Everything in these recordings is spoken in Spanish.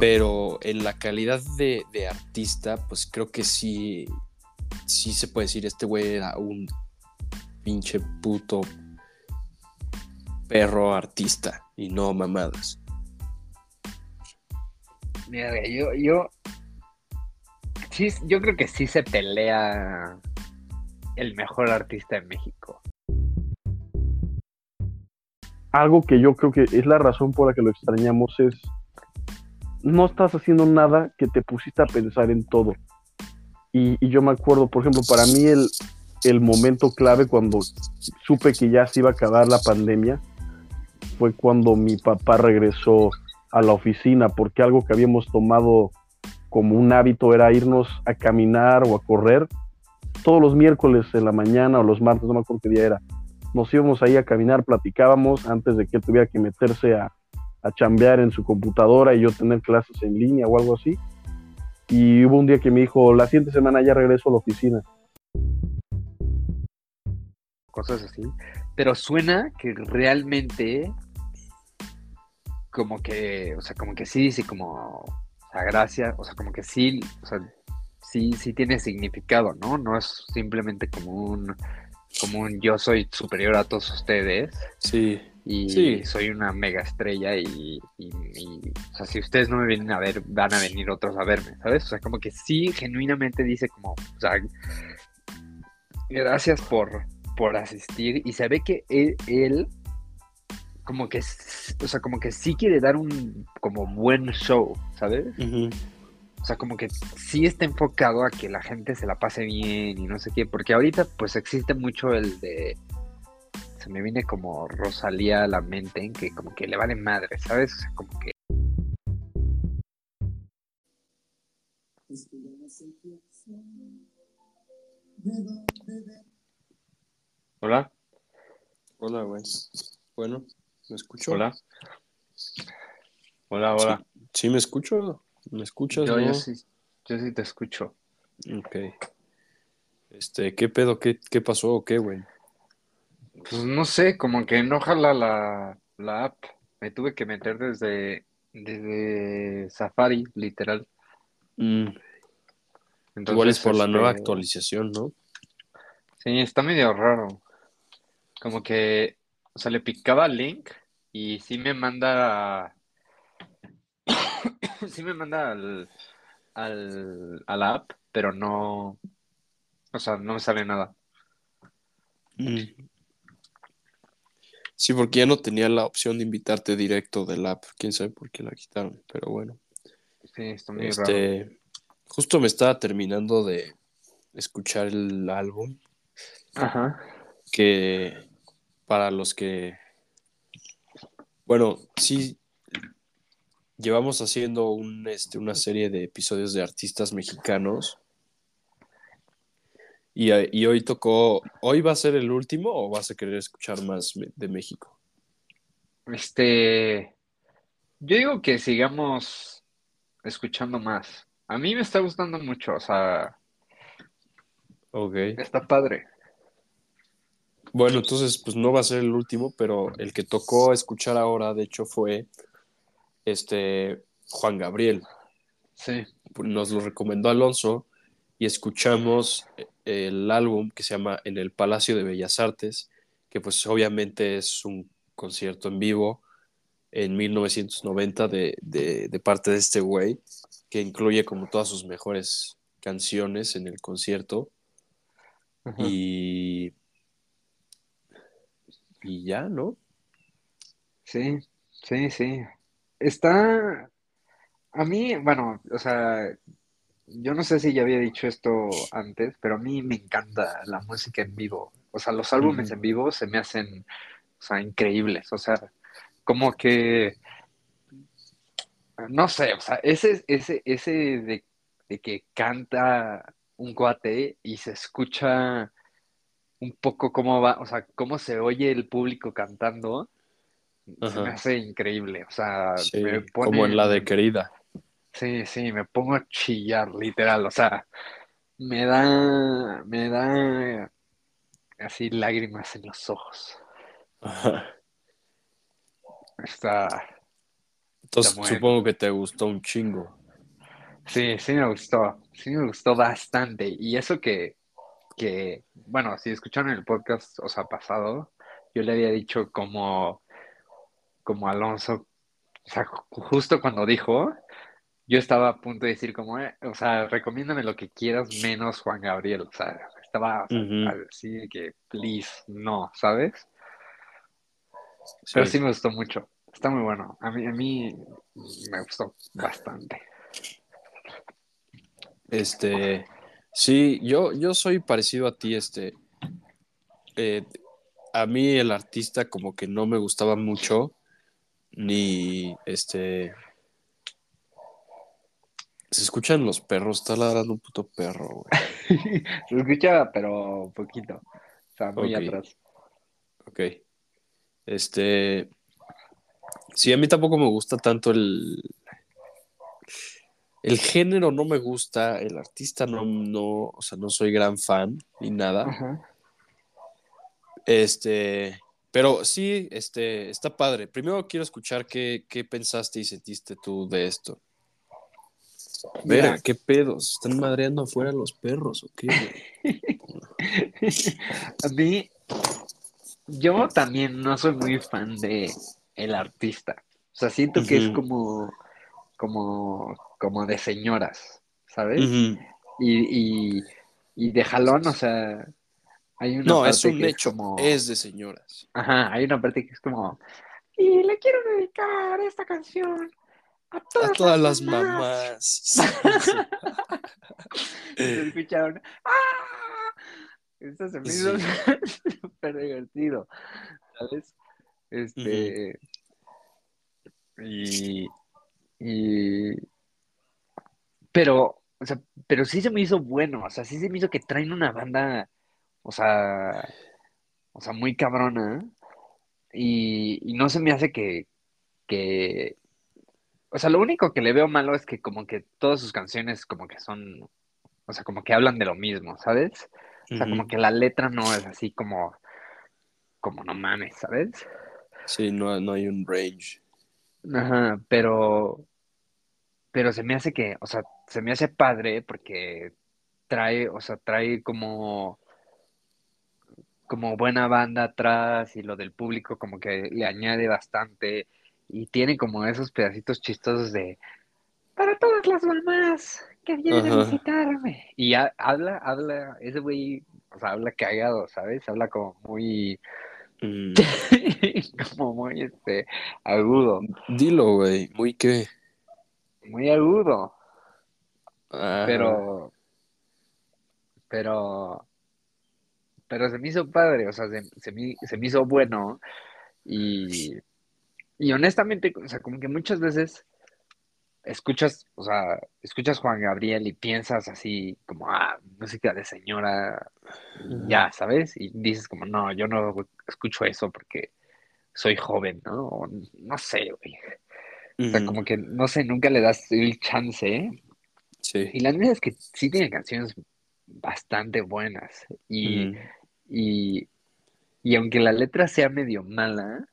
Pero en la calidad de, de, artista, pues creo que sí, sí se puede decir, este güey era un pinche puto perro artista y no mamadas. Mira, yo, yo, sí, yo creo que sí se pelea el mejor artista de México. Algo que yo creo que es la razón por la que lo extrañamos es no estás haciendo nada que te pusiste a pensar en todo. Y, yo me acuerdo, por ejemplo, para mí el, el momento clave cuando supe que ya se iba a acabar la pandemia fue cuando mi papá regresó a la oficina, porque algo que habíamos tomado como un hábito era irnos a caminar o a correr todos los miércoles en la mañana o los martes, no me acuerdo qué día era. Nos íbamos ahí a caminar, platicábamos antes de que tuviera que meterse a, a chambear en su computadora y yo tener clases en línea o algo así. Y hubo un día que me dijo, la siguiente semana ya regreso a la oficina cosas así, pero suena que realmente como que, o sea, como que sí dice como, o sea, gracias, o sea, como que sí, o sea, sí, sí tiene significado, ¿no? No es simplemente como un, como un yo soy superior a todos ustedes. Sí. Y soy una mega estrella y, y, o sea, si ustedes no me vienen a ver, van a venir otros a verme, ¿sabes? O sea, como que sí, genuinamente dice como, o sea, gracias por, por asistir y se ve que él, como que, o sea, como que sí quiere dar un como buen show, ¿sabes? O sea, como que sí está enfocado a que la gente se la pase bien y no sé qué, porque ahorita pues existe mucho el de se me viene como Rosalía a la mente en que como que le vale madre, ¿sabes? O sea, como que Hola. Hola, güey. Bueno, ¿me escucho? Hola. Hola, hola. ¿Sí, me escucho? ¿Me escuchas? Yo, sí, yo sí te escucho. Ok. Este, ¿qué pedo? ¿Qué, qué pasó o qué, güey? Pues no sé, como que no jala la, la app. Me tuve que meter desde, desde Safari, literal. Mm. Igual es por la nueva este, actualización, ¿no? Sí, está medio raro como que, o sea, le picaba el link y sí me manda, sí me manda al, al, a la app, pero no, o sea, no me sale nada. Mm. Sí, porque ya no tenía la opción de invitarte directo del app. Quién sabe por qué la quitaron, pero bueno. Sí, está muy este, raro. Justo me estaba terminando de escuchar el álbum. Ajá. Que para los que, bueno, sí, llevamos haciendo un, este, una serie de episodios de artistas mexicanos. Y, y, hoy tocó, ¿hoy va a ser el último o vas a querer escuchar más de México? Este, yo digo que sigamos escuchando más. A mí me está gustando mucho, o sea, ok. Está padre. Bueno, entonces, pues no va a ser el último, pero el que tocó escuchar ahora, de hecho, fue este Juan Gabriel. Sí. Nos lo recomendó Alonso y escuchamos el álbum que se llama En el Palacio de Bellas Artes, que pues obviamente es un concierto en vivo en 1990 de, de, de parte de este güey, que incluye como todas sus mejores canciones en el concierto. Y y ya, ¿no? Sí, sí, sí. Está, a mí, bueno, o sea, yo no sé si ya había dicho esto antes, pero a mí me encanta la música en vivo. O sea, los álbumes en vivo se me hacen, o sea, increíbles. O sea, como que, no sé, o sea, ese, ese, ese de, de que canta un cuate y se escucha un poco cómo va, o sea, cómo se oye el público cantando, se me hace increíble. O sea, me pone... como en la de querida. Sí, sí, me pongo a chillar, literal. O sea, me da, me da así lágrimas en los ojos. Está. Entonces Está bueno. supongo que te gustó un chingo. Sí, sí me gustó, sí me gustó bastante. Y eso que, que, bueno, si escucharon el podcast, o sea, pasado, yo le había dicho como, como Alonso, o sea, ju- justo cuando dijo, yo estaba a punto de decir como, eh, o sea, recomiéndame lo que quieras menos Juan Gabriel, o sea, estaba o sea, Ujú. así de que, please, no, ¿sabes? Pero sí me gustó mucho, está muy bueno, a mí, a mí me gustó bastante. Este, sí, yo, yo soy parecido a ti, este, eh, a mí el artista como que no me gustaba mucho, ni, este, se escuchan los perros, está ladrando un puto perro, güey. Se escucha, pero poquito. O sea, muy atrás. Ok. Este, sí, a mí tampoco me gusta tanto el, el género, no me gusta, el artista no, no, o sea, no soy gran fan ni nada. Ajá. Este, pero sí, este, está padre. Primero quiero escuchar qué, qué pensaste y sentiste tú de esto. Mira, qué pedos, están madreando afuera los perros, ¿o qué? A mí, yo también no soy muy fan de el artista. O sea, siento que es como, como, como de señoras, ¿sabes? Y, y, y de jalón, o sea, hay una No, es parte un que hecho, como... es de señoras. Ajá, hay una parte que es como, y le quiero dedicar esta canción a todas, A todas las las mamás. mamás. Se escucharon, ¡ah! Esto se me hizo súper divertido, ¿sabes? Este, y, y, pero, o sea, pero sí se me hizo bueno, o sea, sí se me hizo que traen una banda, o sea, o sea, muy cabrona, y, y no se me hace que, que, o sea, lo único que le veo malo es que como que todas sus canciones como que son, o sea, como que hablan de lo mismo, ¿sabes? O sea, como que la letra no es así como, como no mames, ¿sabes? Sí, no, no hay un range. Ajá, pero, pero se me hace que, o sea, se me hace padre porque trae, o sea, trae como, como buena banda atrás y lo del público como que le añade bastante y tiene como esos pedacitos chistosos de para todas las mamás que vienen a visitarme. Y ha- habla, habla, ese güey, o sea, habla cagado, ¿sabes? Habla como muy, Mm. como muy, este, agudo, Dilo, güey, muy que. muy agudo. Ajá. Pero, pero, pero se me hizo padre, o sea, se, se me, se me hizo bueno y, y honestamente, o sea, como que muchas veces escuchas, o sea, escuchas Juan Gabriel y piensas así como, ah, música de señora, ya, ¿sabes? Y dices como, no, yo no escucho eso porque soy joven, ¿no? O no sé, güey. O sea, como que, no sé, nunca le das el chance, ¿eh? Sí. Y la neta es que sí tiene canciones bastante buenas. Y, y, y aunque la letra sea medio mala,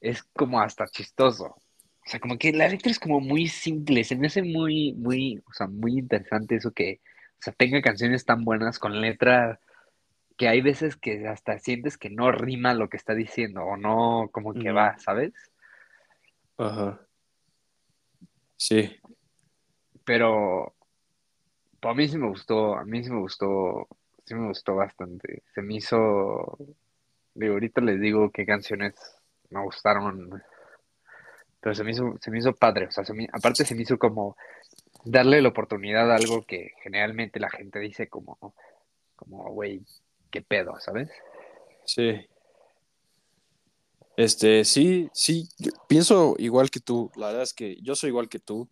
es como hasta chistoso. O sea, como que la letra es como muy simple. Se me hace muy, muy, o sea, muy interesante eso que, o sea, tenga canciones tan buenas con letra que hay veces que hasta sientes que no rima lo que está diciendo o no como que va, ¿sabes? Ajá. Sí. Pero pues, a mí sí me gustó, a mí sí me gustó, sí me gustó bastante. Se me hizo, digo, ahorita les digo qué canciones me gustaron, pero se me hizo, se me hizo padre, o sea, se me- aparte se me hizo como darle la oportunidad a algo que generalmente la gente dice como, como, güey, qué pedo, ¿sabes? Sí. Este, sí, sí, yo pienso igual que tú. La verdad es que yo soy igual que tú.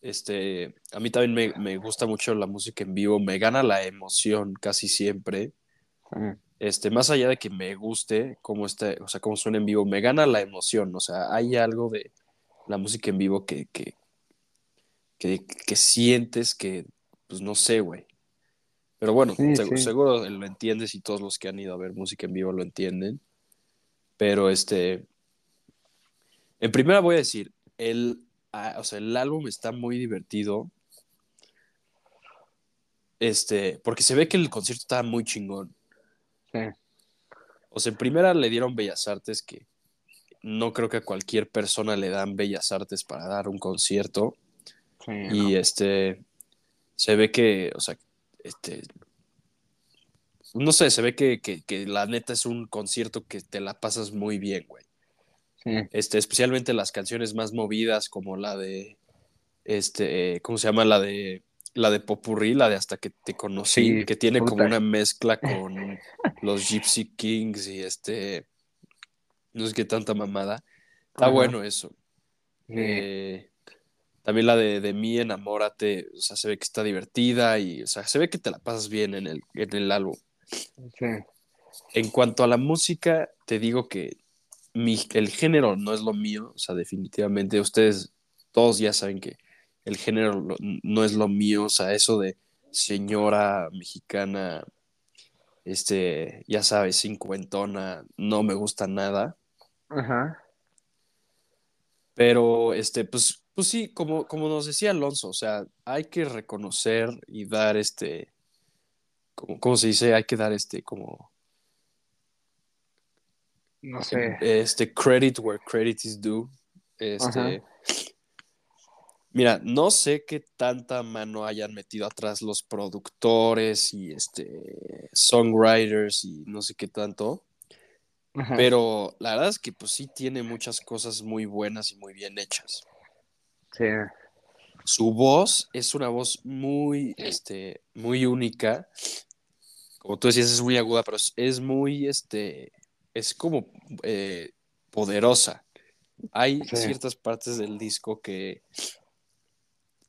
Este, a mí también me, me gusta mucho la música en vivo, me gana la emoción casi siempre. Mm, Este, más allá de que me guste cómo está, o sea, cómo suena en vivo, me gana la emoción. O sea, hay algo de la música en vivo que, que, que, que sientes que, pues no sé, güey. Pero bueno, Sí, seg- sí. seguro lo entiendes y todos los que han ido a ver música en vivo lo entienden. Pero este, en primera voy a decir, el, ah, o sea, el álbum está muy divertido. Este, porque se ve que el concierto estaba muy chingón. Sí. O sea, en primera le dieron Bellas Artes, que no creo que a cualquier persona le dan Bellas Artes para dar un concierto. Sí, Y no. este, se ve que, o sea, este, no sé, se ve que, que, que la neta es un concierto que te la pasas muy bien, güey. Sí. Este, especialmente las canciones más movidas, como la de, este, ¿cómo se llama? La de, la de Popurrí, la de Hasta que te conocí, Sí, que tiene como una mezcla con los Gypsy Kings y este, no sé qué tanta mamada. Está Ajá. bueno eso. Sí. Eh, también la de, de mí, enamórate, o sea, se ve que está divertida y, o sea, se ve que te la pasas bien en el, en el álbum. Sí. En cuanto a la música, te digo que mi, el género no es lo mío, o sea, definitivamente ustedes todos ya saben que el género no es lo mío, o sea, eso de señora mexicana, este, ya sabes, cincuentona, no me gusta nada. Ajá. Pero, este, pues, pues sí, como, como nos decía Alonso, o sea, hay que reconocer y dar este, como, ¿cómo se dice? Hay que dar este, como, No sé. este, credit where credit is due. Este, Ajá. Mira, no sé qué tanta mano hayan metido atrás los productores y este, songwriters y no sé qué tanto, Ajá. pero la verdad es que pues sí tiene muchas cosas muy buenas y muy bien hechas. Sí. Su voz es una voz muy, este, muy única. Como tú decías, es muy aguda, pero es, muy, este, es como eh, poderosa. Hay Sí. ciertas partes del disco que,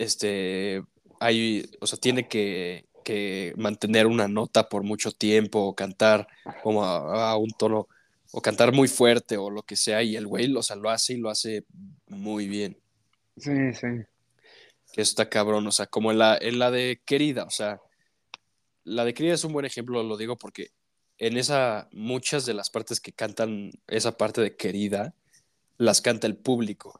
este, hay, o sea, tiene que, que mantener una nota por mucho tiempo o cantar como a, a un tono, o cantar muy fuerte o lo que sea, y el güey, o sea, lo hace y lo hace muy bien Sí, sí. que eso está cabrón, o sea, como en la, en la de Querida, o sea, la de Querida es un buen ejemplo, lo digo porque en esa, muchas de las partes que cantan esa parte de Querida, las canta el público.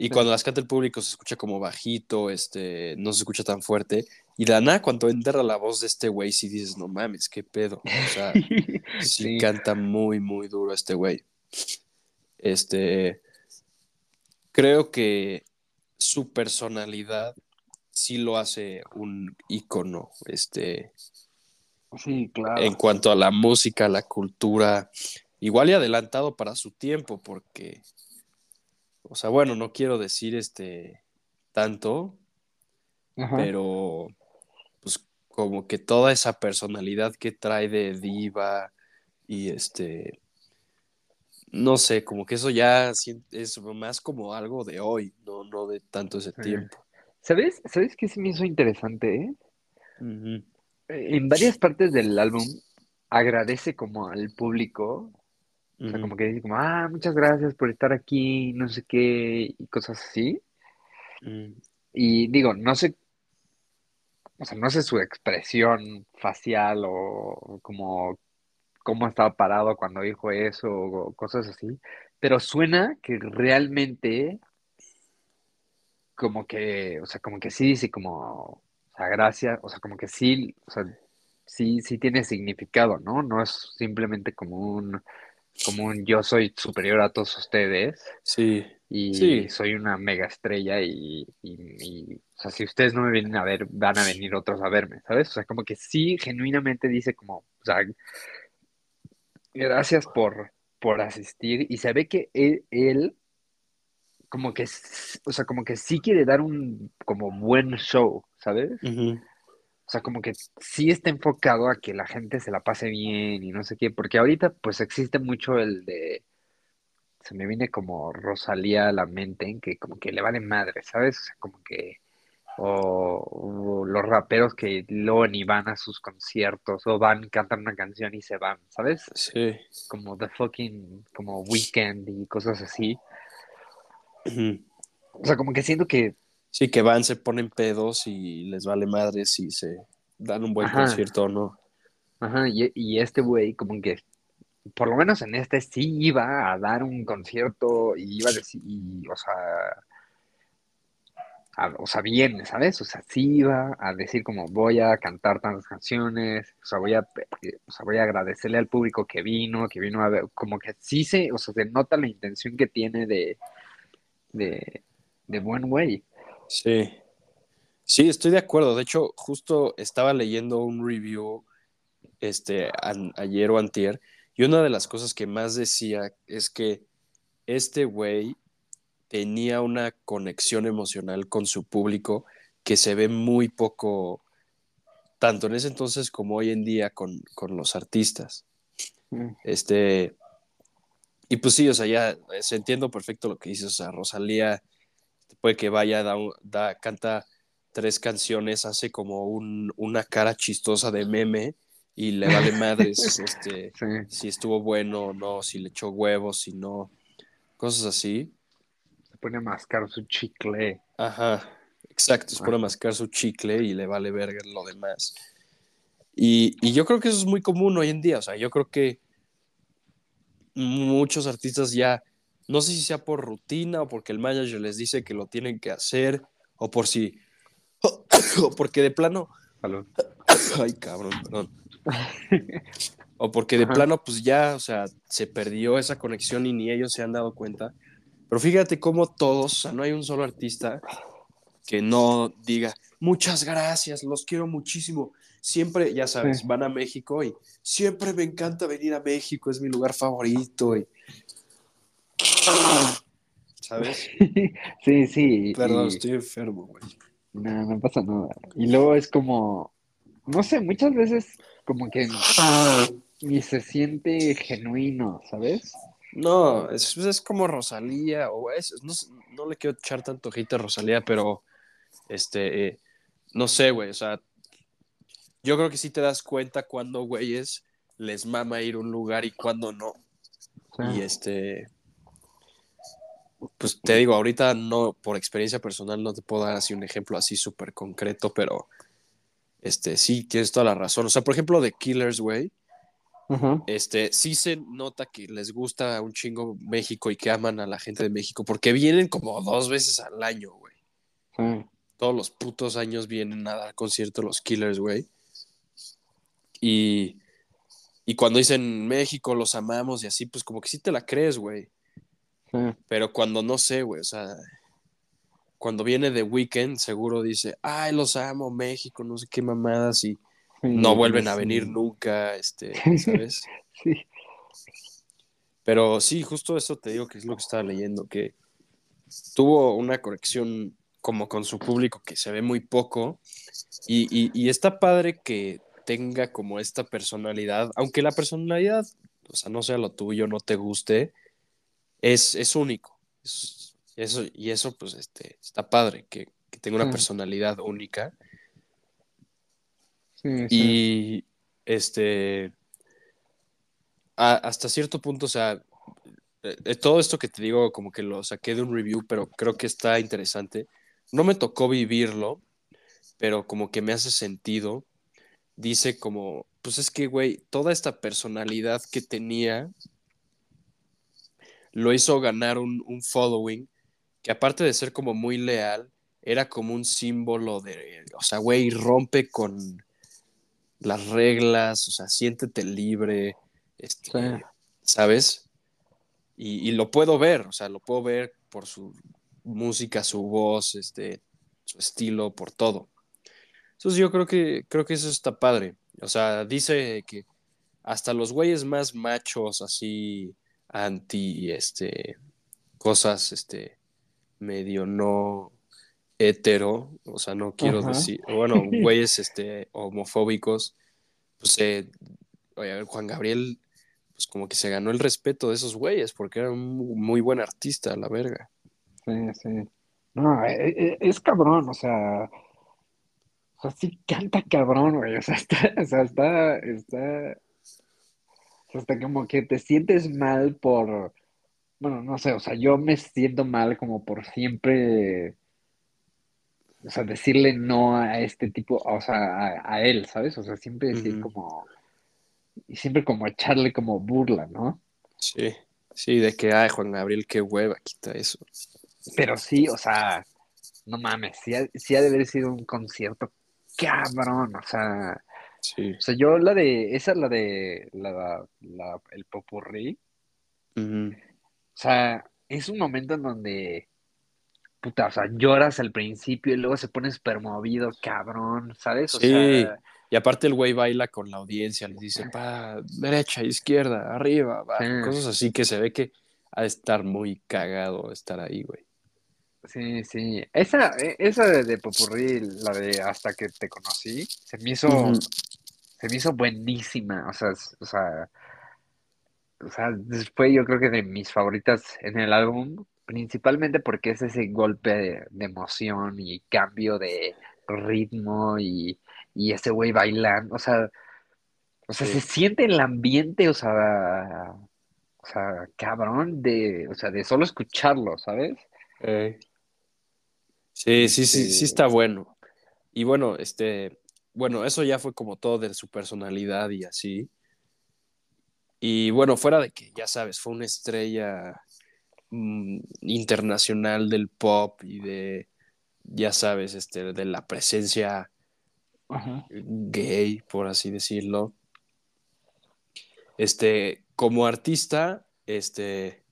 Y Sí. cuando las canta el público se escucha como bajito, este, no se escucha tan fuerte. Y de la nada, cuando entra la voz de este güey, sí dices, no mames, qué pedo. O sea, sí, Sí. canta muy, muy duro este güey. Este, creo que su personalidad sí lo hace un ícono, este, Sí, claro. en cuanto a la música, la cultura, igual y adelantado para su tiempo, porque, o sea, bueno, no quiero decir este tanto, Ajá. pero pues como que toda esa personalidad que trae de diva y este no sé, como que eso ya es más como algo de hoy, no, no de tanto ese Sí. tiempo. ¿Sabes? ¿Sabes qué se me hizo interesante, eh? Ujú. En varias partes del álbum agradece como al público, o sea, como que dice como, ah, muchas gracias por estar aquí, no sé qué, y cosas así. Mm, Y digo, no sé, o sea, no sé su expresión facial o como cómo estaba parado cuando dijo eso o cosas así, pero suena que realmente como que, o sea, como que sí dice como, o sea, gracias, o sea, como que sí, o sea, sí, sí tiene significado, ¿no? No es simplemente como un, como un yo soy superior a todos ustedes Sí, y Sí. soy una mega estrella y, y- y, o sea, si ustedes no me vienen a ver, van a venir otros a verme, ¿sabes? O sea, como que sí, genuinamente dice como, o sea, gracias por, por asistir y se ve que él, él como que, o sea, como que sí quiere dar un como buen show, ¿sabes? ujú, O sea, como que sí está enfocado a que la gente se la pase bien y no sé qué, porque ahorita pues existe mucho el de, se me viene como Rosalía a la mente, en que como que le vale madre, ¿sabes? O sea, como que, o, o los raperos que luego ni van a sus conciertos, o van, cantan una canción y se van, ¿sabes? sí, Como The Fucking, como Weekend y cosas así. O sea, como que siento que, Sí, que van, se ponen pedos y les vale madre si se dan un buen Ajá. concierto o no. ajá, y, y este güey como que por lo menos en este sí iba a dar un concierto y iba a decir, y, o sea, o sea, bien, ¿sabes? O sea, sí iba a decir como voy a cantar tantas canciones, o sea, voy a, o sea, voy a agradecerle al público que vino, que vino a ver, como que sí se, o sea, se nota la intención que tiene de, de, de buen güey. Sí. Sí, estoy de acuerdo. De hecho, justo estaba leyendo un review este, ayer o antier, y una de las cosas que más decía es que este güey tenía una conexión emocional con su público que se ve muy poco, tanto en ese entonces como hoy en día con, los artistas. Mm. Este, y pues sí, o sea, ya se entiendo perfecto lo que dices, o sea, Rosalía puede que vaya, da, canta tres canciones, hace como una cara chistosa de meme y le vale madres este, si estuvo bueno o no, si le echó huevos, si no, cosas así pone a mascar su chicle. Ajá, exacto, se pone a mascar su chicle y le vale verga lo demás. Y, y, yo creo que eso es muy común hoy en día, o sea, yo creo que muchos artistas ya, no sé si sea por rutina o porque el manager les dice que lo tienen que hacer, o por si, o porque de plano... Ay, cabrón, perdón. o porque de plano, pues ya, o sea, se perdió esa conexión y ni ellos se han dado cuenta. Pero fíjate cómo todos, o sea, no hay un solo artista que no diga, muchas gracias, los quiero muchísimo. Siempre, ya sabes, van a México y siempre me encanta venir a México, es mi lugar favorito. Y... ¿Sabes? Sí, sí. Perdón, estoy enfermo, güey. No, no pasa nada. Y luego es como, no sé, muchas veces como que ni se siente genuino, ¿sabes? No, es, es como Rosalía, o es, no, le quiero echar tanto hate a Rosalía, pero este, no sé, güey, o sea, yo creo que sí te das cuenta cuando, güeyes, les mama ir a un lugar y cuando no. Y este, pues te digo, ahorita no, por experiencia personal, no te puedo dar así un ejemplo así súper concreto, pero este, sí, tienes toda la razón. O sea, por ejemplo, de Killers, güey, este, sí se nota que les gusta un chingo México y que aman a la gente de México, porque vienen como dos veces al año, güey. Todos los putos años vienen a dar conciertos los Killers, güey. Y, y cuando dicen México, los amamos y así, pues como que sí te la crees, güey. Pero cuando no sé, güey, o sea, cuando viene de Weekend, seguro dice, ay, los amo, México, no sé qué mamadas, y no vuelven a venir nunca, este, ¿sabes? sí. Pero sí, justo eso te digo que es lo que estaba leyendo, que tuvo una corrección como con su público que se ve muy poco y, y, está padre que tenga como esta personalidad, aunque la personalidad, o sea, no sea lo tuyo, no te guste, es, es único. eso, y eso, pues, este, está padre, que, que tenga una personalidad única y este, hasta cierto punto, o sea, eh, todo esto que te digo, como que lo saqué de un review, pero creo que está interesante. No me tocó vivirlo, pero como que me hace sentido. Dice como, pues es que, güey, toda esta personalidad que tenía lo hizo ganar un, un following que aparte de ser como muy leal, era como un símbolo de, o sea, güey, rompe con, las reglas, o sea, siéntete libre, este, ¿sabes? Y, lo puedo ver, o sea, lo puedo ver por su música, su voz, este, su estilo, por todo. Entonces yo creo que, creo que eso está padre. O sea, dice que hasta los güeyes más machos, así, anti, este, cosas, este, medio no hetero, o sea, no quiero decir, bueno, güeyes este, homofóbicos, pues eh, oye, Juan Gabriel, pues como que se ganó el respeto de esos güeyes, porque era un muy buen artista, la verga. Sí, sí. No, e, e, es, cabrón, o sea, o sea, sí canta cabrón, güey, o sea, está, o sea, está, está, hasta como que te sientes mal por, bueno, no sé, o sea, yo me siento mal como por siempre o sea, decirle no a este tipo, o sea, a, él, ¿sabes? O sea, siempre decir como, y siempre como echarle como burla, ¿no? Sí, sí, de que, ay, Juan Gabriel, qué hueva, quita eso. Pero sí, o sea, no mames, sí ha, sí ha de haber sido un concierto cabrón, o sea, Sí. o sea, yo la de, esa es la de, la, la- el popurrí, o sea, es un momento en donde, puta, o sea, lloras al principio y luego se pone súper movido, cabrón, ¿sabes? O Sí. sea, Y aparte el güey baila con la audiencia, les dice, pa, derecha, izquierda, arriba, abajo", Sí. cosas así que se ve que ha de estar muy cagado estar ahí, güey. Sí, sí, esa, e- esa de, de popurrí, la de hasta que te conocí, se me hizo, se me hizo buenísima, o sea, o sea, o sea, fue yo creo que de mis favoritas en el álbum, principalmente porque es ese golpe de, de emoción y cambio de ritmo y, y ese güey bailando, o sea, o sea, Sí. se siente el ambiente, o sea, o sea, cabrón, de, o sea, de solo escucharlo, ¿sabes? Eh. Sí, sí, sí, sí Este- está bueno. Y bueno, este, bueno, eso ya fue como todo de su personalidad y así. Y bueno, fuera de que, ya sabes, fue una estrella mm, internacional del pop y de, ya sabes, este, de la presencia gay, por así decirlo. Este, como artista, este,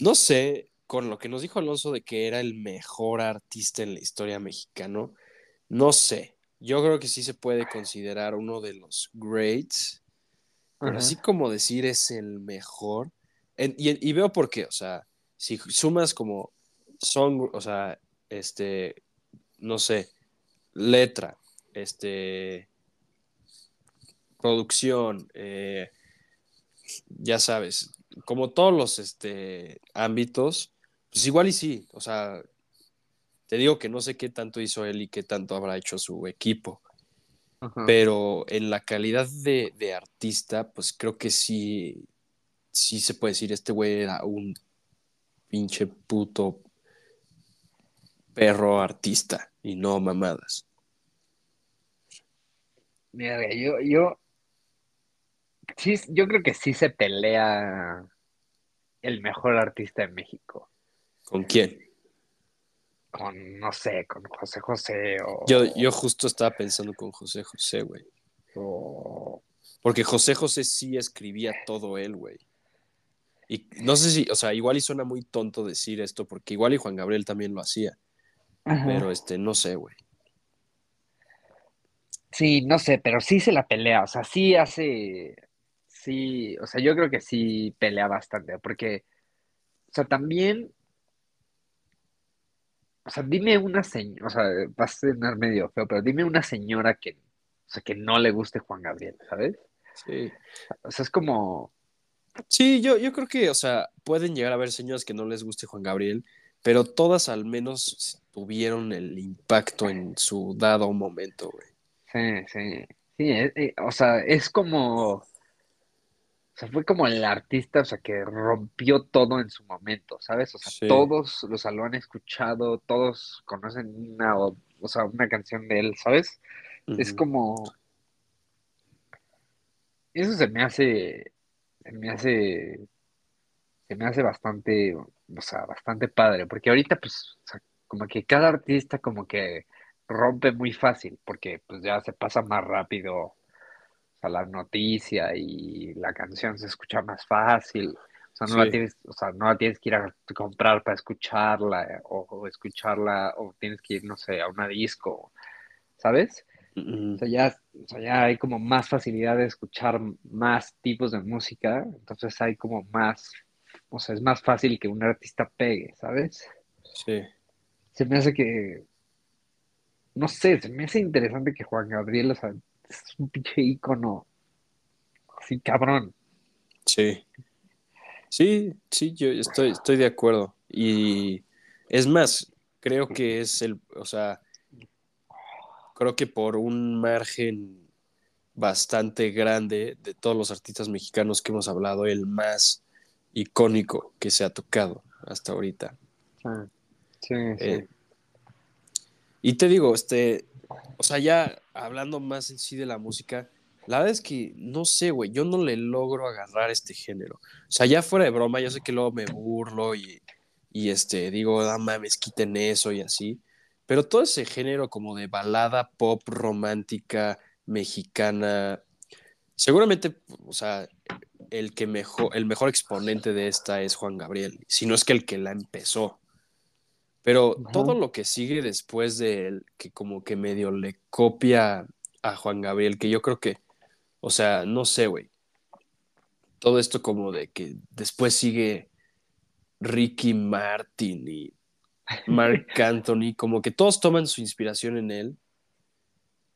no sé, con lo que nos dijo Alonso de que era el mejor artista en la historia mexicana, no sé. Yo creo que sí se puede considerar uno de los greats, pero así como decir es el mejor. En- y, y veo por qué, o sea, si sumas como song, o sea, este, no sé, letra, este, producción, eh, ya sabes, como todos los este, ámbitos, pues igual y sí, o sea, te digo que no sé qué tanto hizo él y qué tanto habrá hecho su equipo, Ajá. pero en la calidad de, de artista, pues creo que sí, sí se puede decir, este güey era un pinche puto perro artista y no mamadas. Mira, yo, yo, sí, yo creo que sí se pelea el mejor artista de México. ¿Con quién? Con, no sé, con José José o, Yo, yo justo estaba pensando con José José, güey. o- Porque José José sí escribía todo él, güey. Y no sé si, o sea, igual y suena muy tonto decir esto, porque igual y Juan Gabriel también lo hacía, pero este, no sé, güey. Sí, no sé, pero sí se la pelea, o sea, sí hace, sí, o sea, yo creo que sí pelea bastante, porque, o sea, también, o sea, dime una señora, o sea, va a sonar medio feo, pero dime una señora que, o sea, que no le guste Juan Gabriel, ¿sabes? Sí. O sea, es como, Sí, yo, yo creo que, o sea, pueden llegar a haber señoras que no les guste Juan Gabriel, pero todas al menos tuvieron el impacto en su dado momento, güey. sí, sí, sí, eh, eh, o sea, es como, o sea, fue como el artista, o sea, que rompió todo en su momento, ¿sabes? O sea, Sí. todos los lo han escuchado, todos conocen una, o, o sea, una canción de él, ¿sabes? Es como, eso se me hace, se me hace, se me hace bastante, o sea, bastante padre, porque ahorita, pues, o sea, como que cada artista como que rompe muy fácil, porque pues ya se pasa más rápido, la noticia y la canción se escucha más fácil, o sea, no la tienes, o sea, no la tienes que ir a comprar para escucharla, o, o escucharla, o tienes que ir, no sé, a una disco, ¿sabes? O sea, ya, o sea, ya hay como más facilidad de escuchar más tipos de música, entonces hay como más, o sea, es más fácil que un artista pegue, ¿sabes? Sí. Se me hace que, no sé, se me hace interesante que Juan Gabriel, o sea, es un pinche ícono, así cabrón. Sí. Sí, sí, yo estoy, estoy de acuerdo. Y es más, creo que es el, o sea, creo que por un margen bastante grande de todos los artistas mexicanos que hemos hablado, el más icónico que se ha tocado hasta ahorita. Ah, Sí, sí. Eh, y te digo, este, o sea, ya hablando más en sí de la música, La verdad es que no sé, güey, yo no le logro agarrar este género. O sea, ya fuera de broma, yo sé que luego me burlo y, y este, digo, ah, mames, quiten eso y así. Pero todo ese género como de balada pop romántica mexicana, seguramente, o sea, el que mejor, el mejor exponente de esta es Juan Gabriel, si no es que el que la empezó. Pero todo lo que sigue después de él, que como que medio le copia a Juan Gabriel, que yo creo que, o sea, no sé, güey. Todo esto como de que después sigue Ricky Martin y Mark Anthony, como que todos toman su inspiración en él,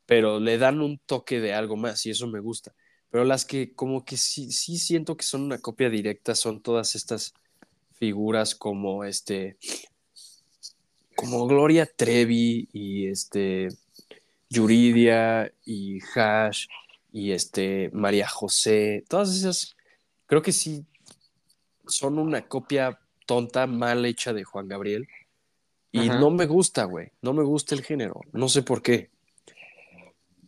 pero le dan un toque de algo más y eso me gusta. Pero las que como que sí, sí siento que son una copia directa son todas estas figuras como este, como Gloria Trevi y este, Yuridia y Hash y este, María José, todas esas, creo que sí son una copia tonta, mal hecha de Juan Gabriel. Y no me gusta, güey. No me gusta el género. No sé por qué.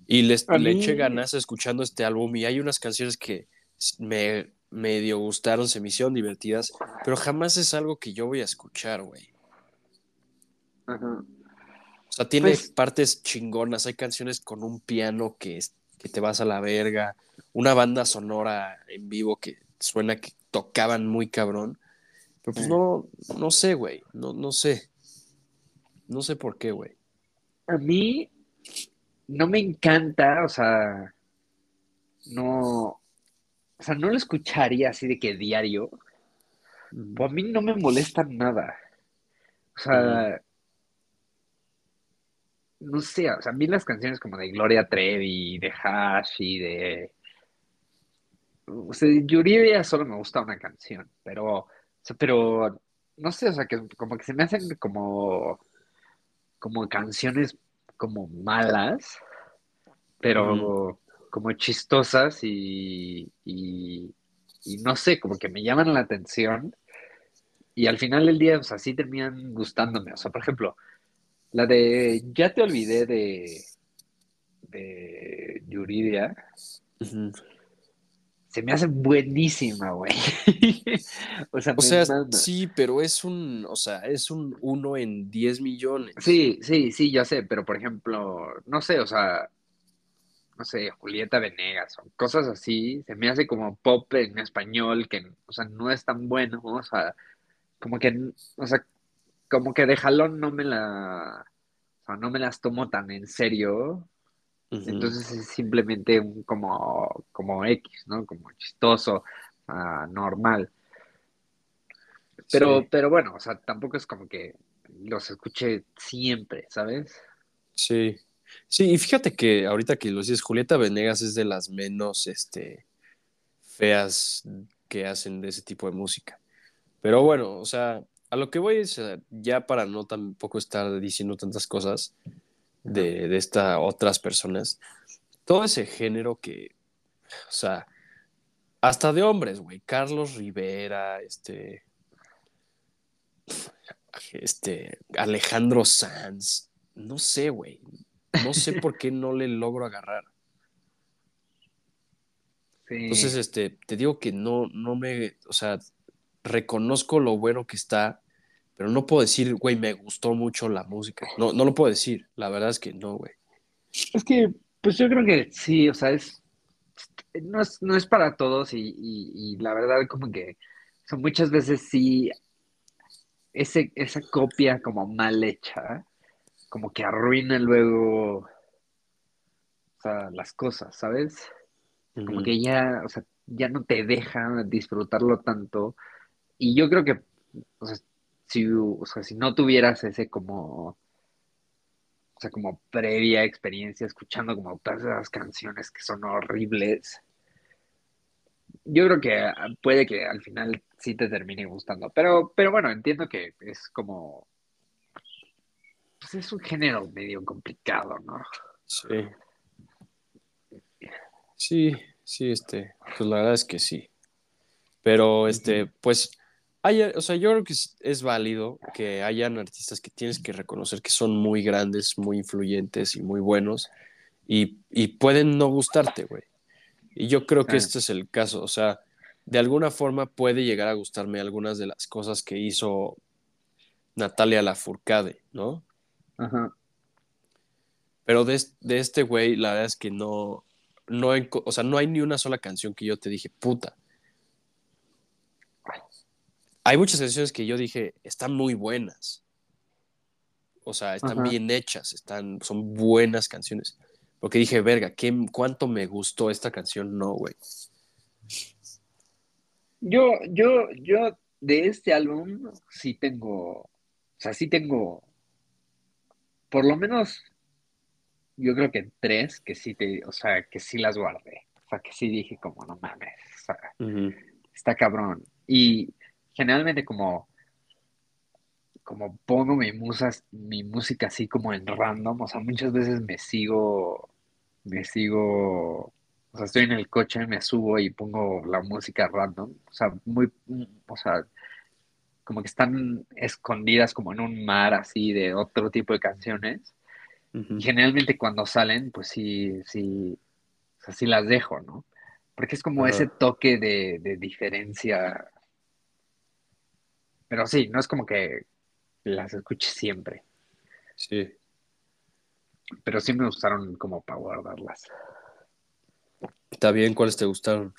Y les, le eché ganas escuchando este álbum y hay unas canciones que me medio gustaron, se me hicieron divertidas, pero jamás es algo que yo voy a escuchar, güey. O sea, tiene pues partes chingonas, hay canciones con un piano que, que te vas a la verga, una banda sonora en vivo que suena que tocaban muy cabrón, pero pues no, no sé, güey, no, no sé. No sé por qué, güey. A mí no me encanta, o sea, no, o sea, no lo escucharía así de que diario. a mí no me molesta nada. O sea, no sé, o sea, a mí las canciones como de Gloria Trevi, de Hash y de... O sea, Yuridia solo me gusta una canción, pero, pero, no sé, o sea, que como que se me hacen como, como canciones como malas, pero como chistosas y, y, no sé, como que me llaman la atención y al final del día, o sea, sí terminan gustándome. O sea, por ejemplo, la de Ya te olvidé de, de Yuridia. Se me hace buenísima, güey. o sea, o sea sí, pero es un, o sea, es un uno en 10 millones. Sí, sí, sí, ya sé, pero por ejemplo, no sé, o sea, no sé, Julieta Venegas o cosas así, se me hace como pop en español que, o sea, no es tan bueno, o sea, como que, o sea, como que de jalón no me la, o sea, no me las tomo tan en serio, entonces es simplemente un como, como X, ¿no? Como chistoso, ah, normal. Pero, pero bueno, o sea, tampoco es como que los escuché siempre, ¿sabes? Sí. Sí, y fíjate que ahorita que lo dices, Julieta Venegas es de las menos este, feas que hacen de ese tipo de música. Pero bueno, o sea, a lo que voy es, ya para no tampoco estar diciendo tantas cosas, de, de estas otras personas, todo ese género que, o sea, hasta de hombres, güey, Carlos Rivera, este, este, Alejandro Sanz, no sé, güey, no sé por qué no le logro agarrar. Entonces, este, te digo que no, no me, o sea, reconozco lo bueno que está, pero no puedo decir, güey, me gustó mucho la música. No, no lo puedo decir. La verdad es que no, güey. Es que, pues yo creo que sí, o sea, es, no es, no es para todos y, la verdad como que son muchas veces sí, ese, esa copia como mal hecha, como que arruina luego, o sea, las cosas, ¿sabes? Como que ya, o sea, ya no te deja disfrutarlo tanto. Y yo creo que, o sea, si, o sea, si no tuvieras ese como, o sea, como previa experiencia escuchando como todas esas canciones que son horribles, yo creo que ah, puede que al final sí te termine gustando. Pero, pero bueno, entiendo que es como, pues es un género medio complicado, ¿no? Sí. Sí, sí, este, pues la verdad es que sí. Pero, este, pues o sea, yo creo que es, válido que hayan artistas que tienes que reconocer que son muy grandes, muy influyentes y muy buenos y, pueden no gustarte, güey. Y yo creo que este es el caso. O sea, de alguna forma puede llegar a gustarme algunas de las cosas que hizo Natalia Lafourcade, ¿no? Ajá. Pero de, este güey, la verdad es que no, no, o sea, no hay ni una sola canción que yo te dije, puta. Hay muchas canciones que yo dije, están muy buenas. O sea, están bien hechas, están, son buenas canciones. Porque dije, verga, ¿qué, ¿cuánto me gustó esta canción? No, güey. Yo, yo, yo de este álbum sí tengo, o sea, sí tengo, por lo menos, yo creo que tres que sí te, o sea, que sí las guardé. O sea, que sí dije como, no mames, o sea, está cabrón. Y generalmente como, como pongo mi, musas, mi música así como en random, o sea, muchas veces me sigo, me sigo o sea, estoy en el coche, me subo y pongo la música random. O sea, muy, o sea, como que están escondidas como en un mar así de otro tipo de canciones. Y generalmente cuando salen, pues sí, sí, o sea, sí las dejo, ¿no? Porque es como ese toque de, de diferencia. Pero sí, no es como que las escuche siempre. Sí. Pero sí me gustaron como para guardarlas. Está bien, ¿cuáles te gustaron?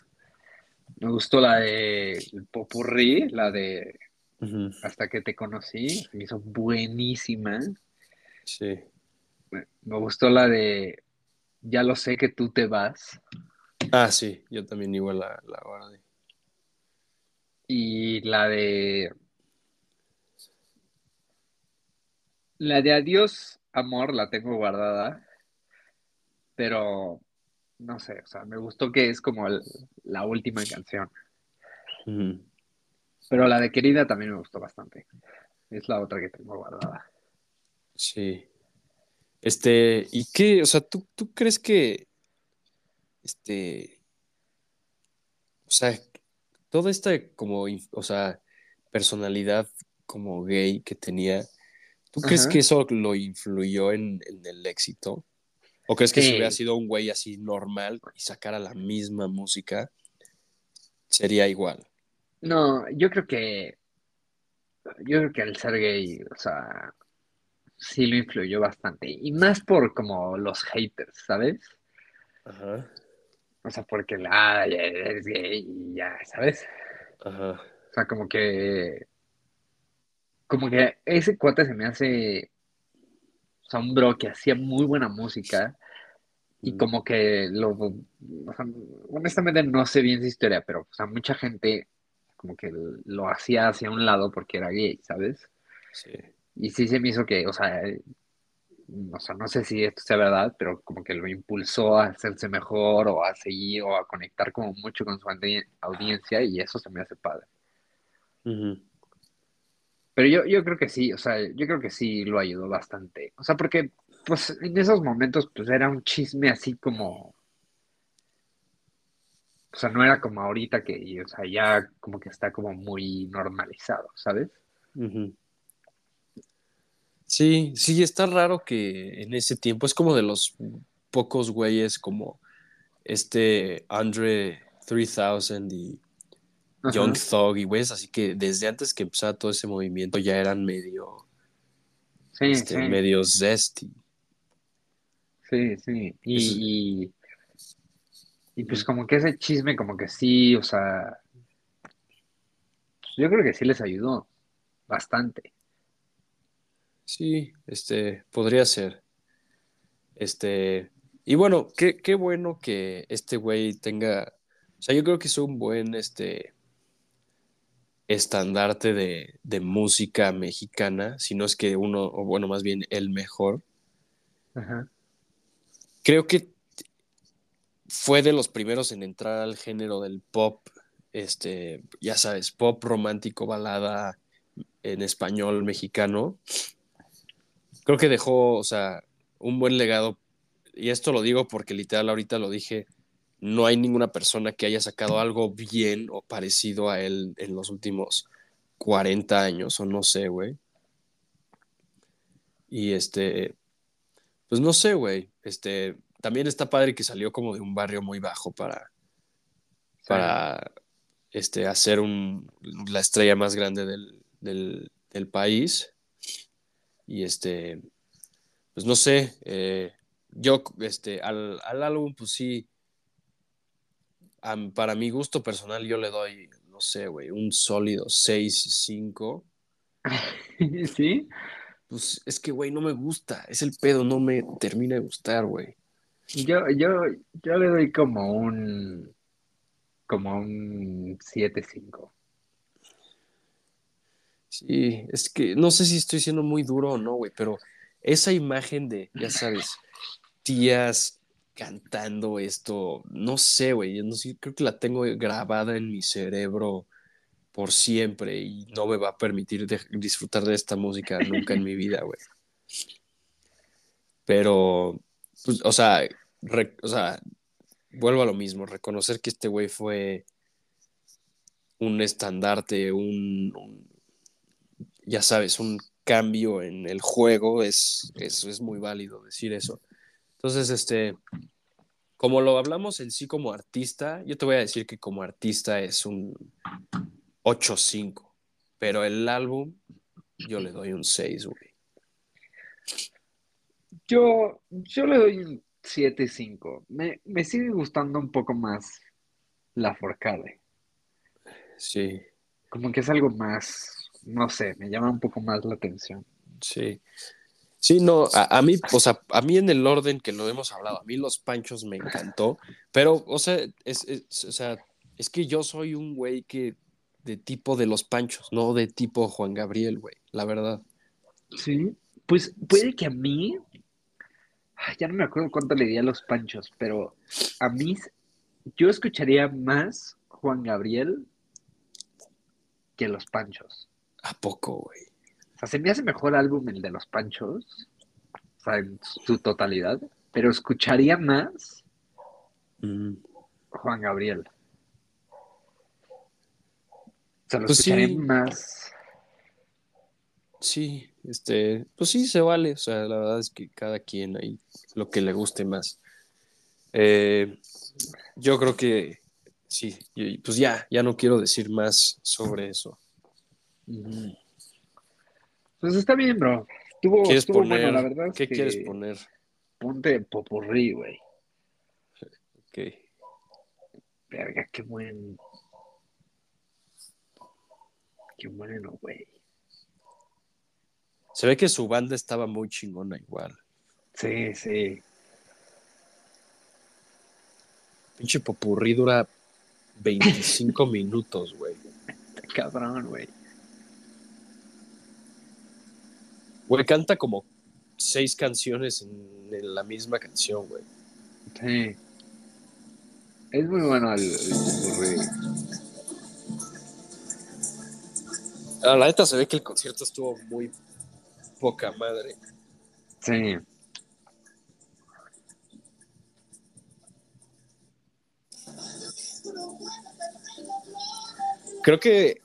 Me gustó la de Popurrí, la de Hasta que te conocí, me hizo buenísima. Sí. Me, gustó la de Ya lo sé que tú te vas. Ah, sí, yo también igual la, la guardé. Y la de La de Adiós, amor, la tengo guardada. Pero no sé, o sea, me gustó que es como la última canción. Pero la de Querida también me gustó bastante. Es la otra que tengo guardada. Sí. Este, ¿y qué? O sea, ¿tú, tú crees que, este, o sea, toda esta como, o sea, personalidad como gay que tenía, ¿tú crees que eso lo influyó en el éxito? ¿O crees que si hubiera sido un güey así normal y sacara la misma música, sería igual? No, yo creo que. Yo creo que el ser gay, o sea, sí lo influyó bastante. Y más por como los haters, ¿sabes? Ajá. O sea, porque la, ya eres gay y ya, ¿sabes? Ajá. O sea, como que. Como que ese cuate se me hace. O sea, un bro que hacía muy buena música y como que lo, honestamente no sé bien su historia, pero o sea, mucha gente como que lo hacía hacia un lado porque era gay, ¿sabes? Sí. Y sí se me hizo que, o sea, o sea, no sé si esto sea verdad, pero como que lo impulsó a hacerse mejor o a seguir o a conectar como mucho con su audiencia y eso se me hace padre. Pero yo, yo creo que sí, o sea, yo creo que sí lo ayudó bastante. O sea, porque pues en esos momentos pues era un chisme así como, o sea, no era como ahorita que, o sea, ya como que está como muy normalizado, ¿sabes? Sí, sí, está raro que en ese tiempo es como de los pocos güeyes como este Andre 3000 y Young Thug y güeyes, así que desde antes que empezara todo ese movimiento ya eran medio, sí, este, medio zesty. Sí, sí. Y, y, pues como que ese chisme, como que sí, o sea, yo creo que sí les ayudó bastante. Sí, este, podría ser. Este, y bueno, qué, qué bueno que este güey tenga, o sea, yo creo que es un buen, este, estandarte de, de música mexicana, si no es que uno, o bueno, más bien el mejor. Ajá creo que fue de los primeros en entrar al género del pop, este, ya sabes, pop romántico, balada en español mexicano. Creo que dejó, o sea, un buen legado. Y esto lo digo porque literal ahorita lo dije, no hay ninguna persona que haya sacado algo bien o parecido a él en los últimos 40 años, o no sé, güey. Y este, pues no sé, güey. Este, también está padre que salió como de un barrio muy bajo para, para este, hacer un, la estrella más grande del, del, del país. Y este, pues no sé, eh, yo este, al, al, álbum, pues sí, para mi gusto personal, yo le doy, no sé, güey, un sólido 6-5. ¿Sí? Pues es que, güey, no me gusta, es el pedo, no me termina de gustar, güey. Yo, yo, yo le doy como un, como un 7-5. Sí, es que no sé si estoy siendo muy duro o no, güey, pero esa imagen de, ya sabes, tías cantando esto, no sé, güey, no sé, creo que la tengo grabada en mi cerebro por siempre y no me va a permitir disfrutar de esta música nunca en mi vida, güey. Pero, pues, o sea, o sea, vuelvo a lo mismo, reconocer que este güey fue un estandarte, un ya sabes, un cambio en el juego, es, es muy válido decir eso. Entonces, este, como lo hablamos en sí como artista, yo te voy a decir que como artista es un 8-5, pero el álbum yo le doy un 6, güey. Yo, yo le doy un 7-5. Me, me sigue gustando un poco más la Forcade. Sí. Como que es algo más no sé, me llama un poco más la atención. Sí. Sí, no, a, mí, o sea, a mí en el orden que lo hemos hablado, a mí los panchos me encantó, pero, o sea, es, o sea, es que yo soy un güey que de tipo de los panchos, no de tipo Juan Gabriel, güey, la verdad. Sí, pues puede que a mí, ya no me acuerdo cuánto le di a los panchos, pero a mí, yo escucharía más Juan Gabriel que los panchos. ¿A poco, güey? O sea, se me hace mejor álbum el de los Panchos, o sea, en su totalidad, pero escucharía más mm. Juan Gabriel. O sea, lo pues escucharía más. Sí, este, pues sí, se vale. O sea, la verdad es que cada quien ahí lo que le guste más. Eh, yo creo que sí, pues ya, ya no quiero decir más sobre eso. Pues está bien, bro. Estuvo, ¿Quieres poner, bueno, la verdad. ¿Qué quieres poner? Ponte popurrí, güey. Ok. Verga, qué buen. Qué bueno, güey. Se ve que su banda estaba muy chingona igual. Sí, sí. Pinche popurrí dura 25 minutos, güey. Cabrón, güey. Güey, canta como seis canciones en, la misma canción, güey. Sí. Es muy bueno el, el ah, la neta se ve que el concierto estuvo muy poca madre. Sí. Creo que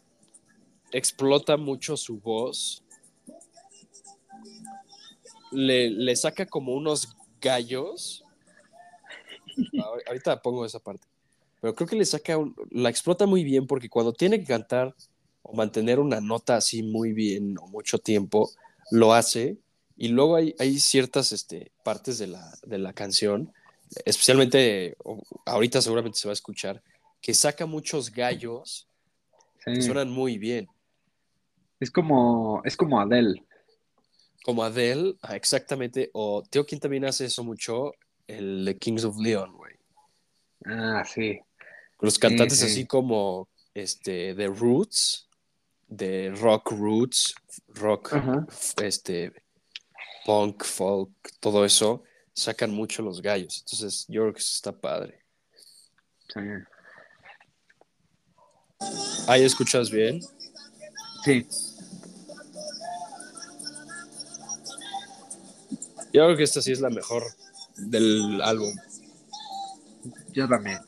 explota mucho su voz le, saca como unos gallos. Ahorita pongo esa parte. Pero creo que le saca, la explota muy bien porque cuando tiene que cantar o mantener una nota así muy bien o mucho tiempo, lo hace. Y luego hay, hay ciertas este, partes de la, de la canción, especialmente ahorita seguramente se va a escuchar, que saca muchos gallos que suenan muy bien. Es como, es como Adele como Adele, ah, exactamente, o Teo quien también hace eso mucho, el de Kings of Leon, güey. Ah, sí. Los cantantes así como este, The Roots, de rock roots, rock, este, punk, folk, todo eso, sacan mucho los gallos. Entonces, yo creo que está padre. Sí. ¿Ahí escuchas bien? Sí. Yo creo que esta sí es la mejor del álbum. Yo también.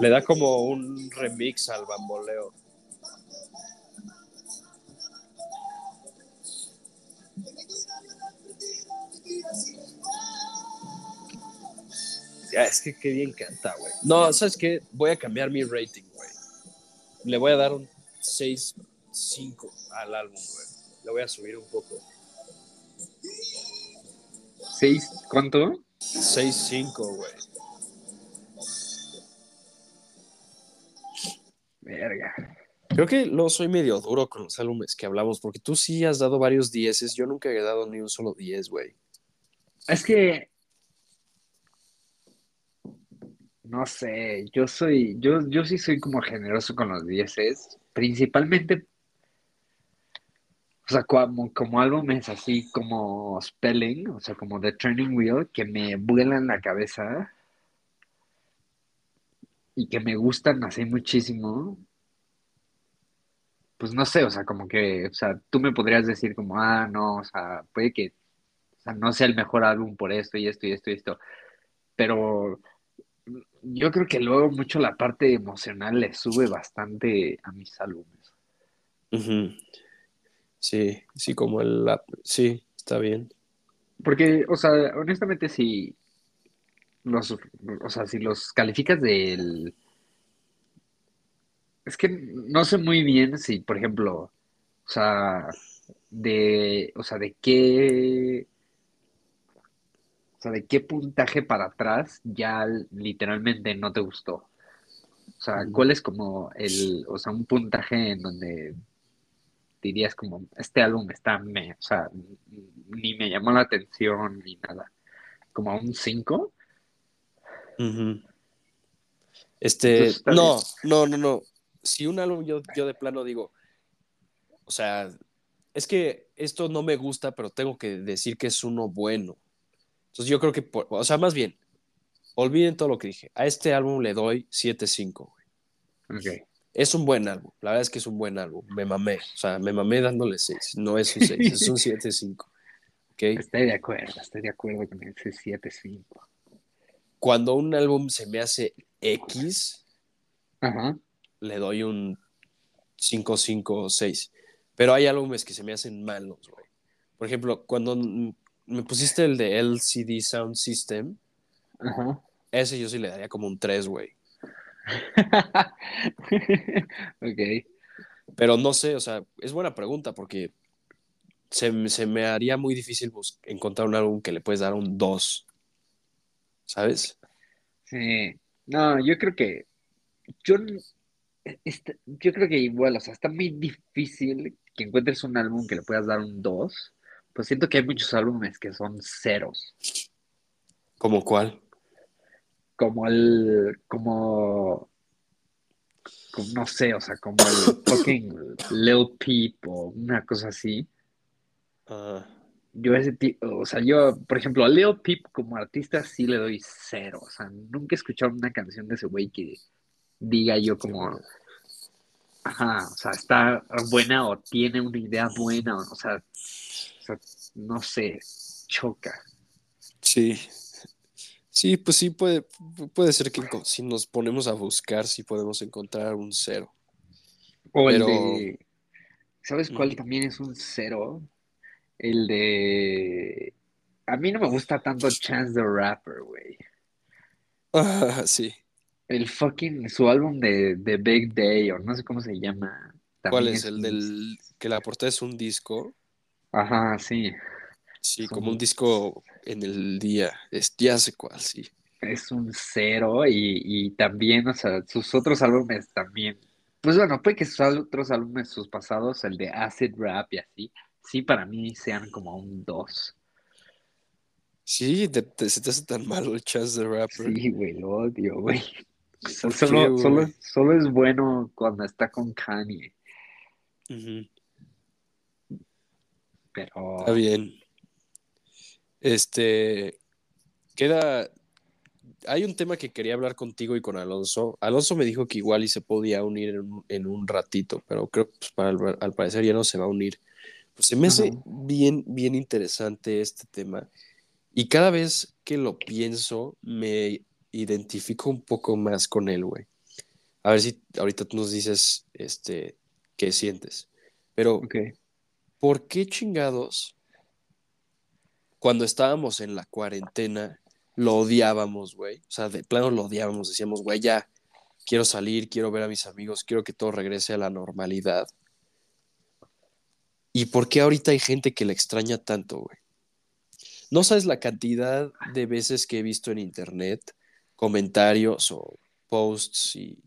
Le da como un remix al bamboleo. Es que qué bien canta, güey. No, ¿sabes qué? Voy a cambiar mi rating, güey. Le voy a dar un 6-5 al álbum, güey. Le voy a subir un poco. ¿Seis? ¿Cuánto? 6-5, güey. Verga. Creo que no soy medio duro con los álbumes que hablamos, porque tú sí has dado varios dieces. Yo nunca he dado ni un solo 10, güey. Es que. No sé, yo soy. Yo, yo sí soy como generoso con los dieces. Principalmente. O sea, como, como álbumes así como Spelling, o sea, como The Turning Wheel, que me vuelan la cabeza y que me gustan así muchísimo. Pues no sé, o sea, como que, o sea, tú me podrías decir como, ah, no, o sea, puede que, o sea, no sea el mejor álbum por esto y esto y esto y esto, pero yo creo que luego mucho la parte emocional le sube bastante a mis álbumes. Sí, sí, como el... Sí, está bien. Porque, o sea, honestamente, si los, o sea, si los calificas del... Es que no sé muy bien si, por ejemplo, o sea, de, o sea, de qué, sea, de qué puntaje para atrás ya literalmente no te gustó. O sea, ¿cuál es como el, o sea, un puntaje en donde dirías como, este álbum está me, o sea, ni me llamó la atención ni nada? Como a un 5? Ujú. Este, no, no, no, no. Si un álbum yo, yo de plano digo, o sea, es que esto no me gusta, pero tengo que decir que es uno bueno. Entonces yo creo que, por- o sea, más bien, olviden todo lo que dije. A este álbum le doy 7.5. güey. Ok. Es un buen álbum, la verdad es que es un buen álbum. Me mamé, o sea, me mamé dándole 6. No es un 6, es un 7.5. ¿Ok? Estoy de acuerdo, estoy de acuerdo con ese 7-5. Cuando un álbum se me hace X, Ajá. le doy un 5, 5, 6. Pero hay álbumes que se me hacen malos, güey. Por ejemplo, cuando me pusiste el de LCD Sound System, Ajá. ese yo sí le daría como un 3, güey. ok. Pero no sé, o sea, es buena pregunta porque se, se me haría muy difícil encontrar un álbum que le puedes dar un 2, ¿sabes? Sí. No, yo creo que. Yo, este- yo creo que igual, o sea, está muy difícil que encuentres un álbum que le puedas dar un 2. Pues siento que hay muchos álbumes que son ceros. ¿Como cuál? Como el. Como. como- no sé, o sea, como el fucking Lil Peep o una cosa así. Ah, Yo ese tipo, o sea, yo, por ejemplo, a Lil Peep como artista sí le doy cero. O sea, nunca he escuchado una canción de ese güey que diga yo como, ajá, o sea, está buena o tiene una idea buena, o, sea, o sea, no sé, choca. sí. Sí, pues sí, puede, puede ser que si nos ponemos a buscar, sí podemos encontrar un cero. O el Pero- de, ¿sabes cuál también es un cero? El de, a mí no me gusta tanto Chance the Rapper, güey. Ah, sí. El fucking, su álbum de, de Big Day, o no sé cómo se llama. ¿Cuál es? ¿El un- del que la portada es un disco? Ajá, sí. Sí, Es como un- un disco en el día. Es, ya sé cuál, sí. Es un cero y, y también, o sea, sus otros álbumes también. Pues bueno, puede que sus otros álbumes, sus pasados, el de Acid Rap y así, sí para mí sean como un dos. Sí, te- te- se te hace tan malo el Chance the Rapper. Sí, güey, lo odio, güey. O sea, ¿Por qué, solo, solo, solo es bueno cuando está con Kanye, pero... Está bien. Este, queda, hay un tema que quería hablar contigo y con Alonso. Alonso me dijo que igual y se podía unir en un, en un ratito, pero creo que pues, para al parecer ya no se va a unir. Pues se me hace bien, bien interesante este tema. Y cada vez que lo pienso, me identifico un poco más con él, güey. A ver si ahorita tú nos dices, este, qué sientes. Pero. ¿por qué chingados, cuando estábamos en la cuarentena, lo odiábamos, güey. O sea, de plano lo odiábamos. Decíamos, güey, ya quiero salir, quiero ver a mis amigos, quiero que todo regrese a la normalidad. ¿Y por qué ahorita hay gente que le extraña tanto, güey? No sabes la cantidad de veces que he visto en internet comentarios o posts y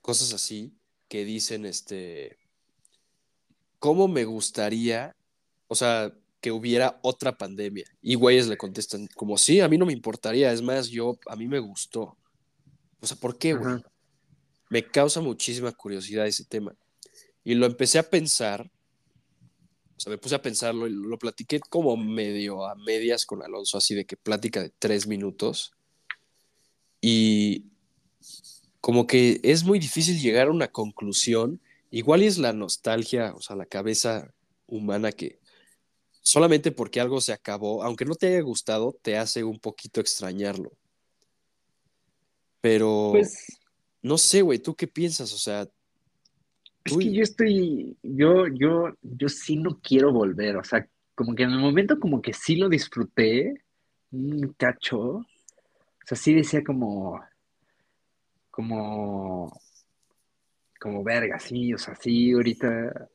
cosas así que dicen, este, ¿cómo me gustaría, o sea, que hubiera otra pandemia? Y güeyes le contestan, como sí, a mí no me importaría, es más, yo, a mí me gustó. O sea, ¿por qué, güey? Me causa muchísima curiosidad ese tema. Y lo empecé a pensar, o sea, me puse a pensarlo y lo platiqué como medio a medias con Alonso, así de que plática de tres minutos. Y como que es muy difícil llegar a una conclusión. Igual es la nostalgia, o sea, la cabeza humana que solamente porque algo se acabó, aunque no te haya gustado, te hace un poquito extrañarlo. Pero, pues, no sé, güey, ¿tú qué piensas? O sea, es que yo estoy, yo, yo, yo sí no quiero volver, o sea, como que en el momento como que sí lo disfruté, un cacho, o sea, sí decía como, como, como verga, sí, o sea, sí, ahorita,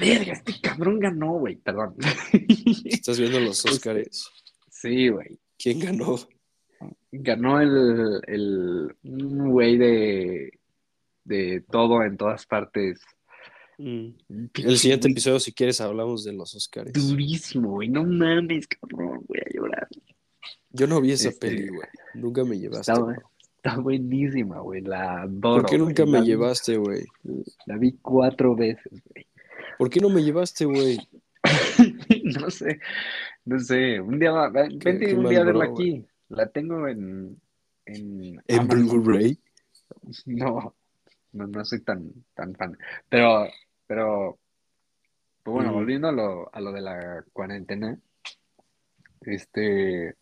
verga, este cabrón ganó, güey, perdón. Estás viendo los este, Oscars. Sí, güey. ¿Quién ganó? ganó el, el güey de, de todo en todas partes. Mm. El siguiente episodio, si quieres, hablamos de los Oscars. Durísimo, güey. No mames, cabrón. Voy a llorar. Yo no vi esa este, peli, güey. Nunca me llevaste. Está, buenísima, güey. La ¿Por qué nunca me llevaste, güey? La vi cuatro veces, güey. ¿Por qué no me llevaste, güey? no sé. No sé. Un día, vente un día a verla aquí. La tengo en. ¿En, ¿En Blu-ray? No, no, no soy tan, tan fan. Pero, pero. Pues bueno, volviendo a lo, a lo de la cuarentena. Este.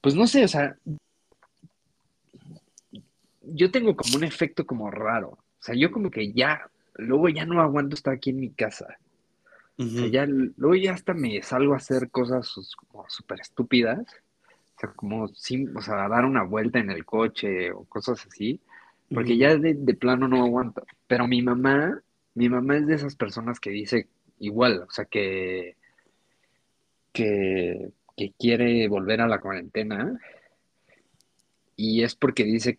Pues no sé, o sea. Yo tengo como un efecto como raro. O sea, yo como que ya. Luego ya no aguanto estar aquí en mi casa ya, luego ya hasta me salgo a hacer cosas como súper estúpidas. O sea, como sin, o sea, dar una vuelta en el coche o cosas así. Porque ya de, plano no aguanto. Pero mi mamá, mi mamá es de esas personas que dice igual, o sea, que, que, que quiere volver a la cuarentena. Y es porque dice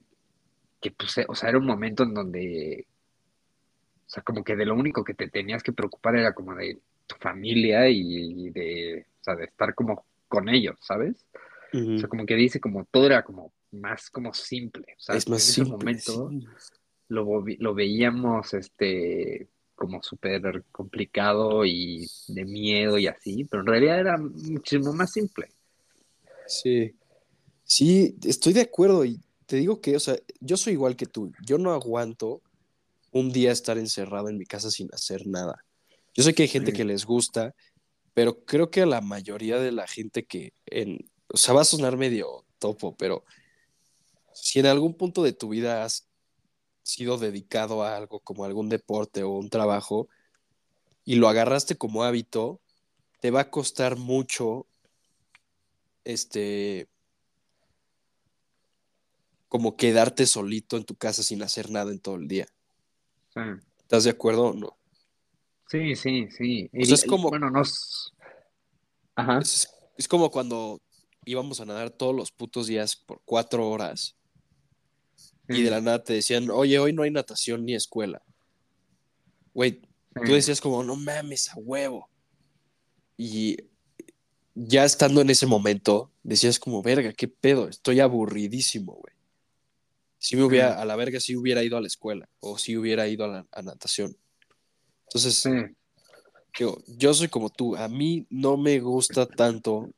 que, pues, o sea, era un momento en donde o sea, como que de lo único que te tenías que preocupar era como de familia y, de, o sea, de estar como con ellos, ¿sabes? O sea, como que dice como todo era como más como simple. O sea, es más en ese momento lo, lo veíamos este como súper complicado y de miedo y así, pero en realidad era muchísimo más simple. Sí, sí, estoy de acuerdo y te digo que, o sea, yo soy igual que tú, yo no aguanto un día estar encerrado en mi casa sin hacer nada. Yo sé que hay gente que les gusta, pero creo que a la mayoría de la gente que en, o sea, va a sonar medio topo, pero si en algún punto de tu vida has sido dedicado a algo como algún deporte o un trabajo y lo agarraste como hábito, te va a costar mucho este como quedarte solito en tu casa sin hacer nada en todo el día. ¿Estás de acuerdo o no? Sí, sí, sí. es como. Bueno, nos. Ajá. Es, como cuando íbamos a nadar todos los putos días por cuatro horas y de la nada te decían, oye, hoy no hay natación ni escuela. Güey, tú decías como, no mames, a huevo. Y ya estando en ese momento, decías como, verga, qué pedo, estoy aburridísimo, güey. Si me hubiera, a la verga, si hubiera ido a la escuela o si hubiera ido a la a natación. Entonces, yo soy como tú, a mí no me gusta tanto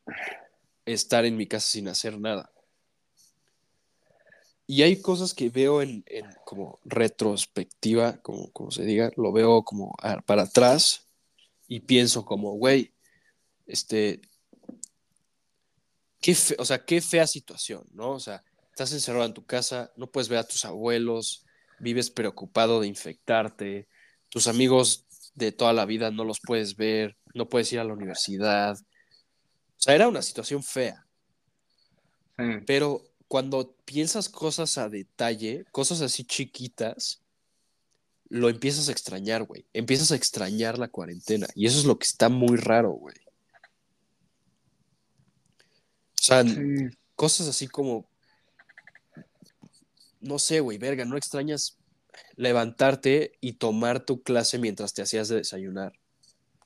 estar en mi casa sin hacer nada. Y hay cosas que veo en, como retrospectiva, como, como, se diga, lo veo como para atrás y pienso como, güey, este, qué o sea, qué fea situación, ¿no? O sea, estás encerrado en tu casa, no puedes ver a tus abuelos, vives preocupado de infectarte, tus amigos de toda la vida no los puedes ver, no puedes ir a la universidad. O sea, era una situación fea. Sí. Pero cuando piensas cosas a detalle, cosas así chiquitas, lo empiezas a extrañar, güey. Empiezas a extrañar la cuarentena. Y eso es lo que está muy raro, güey. O sea, Sí. cosas así como, no sé, güey, verga, no extrañas levantarte y tomar tu clase mientras te hacías de desayunar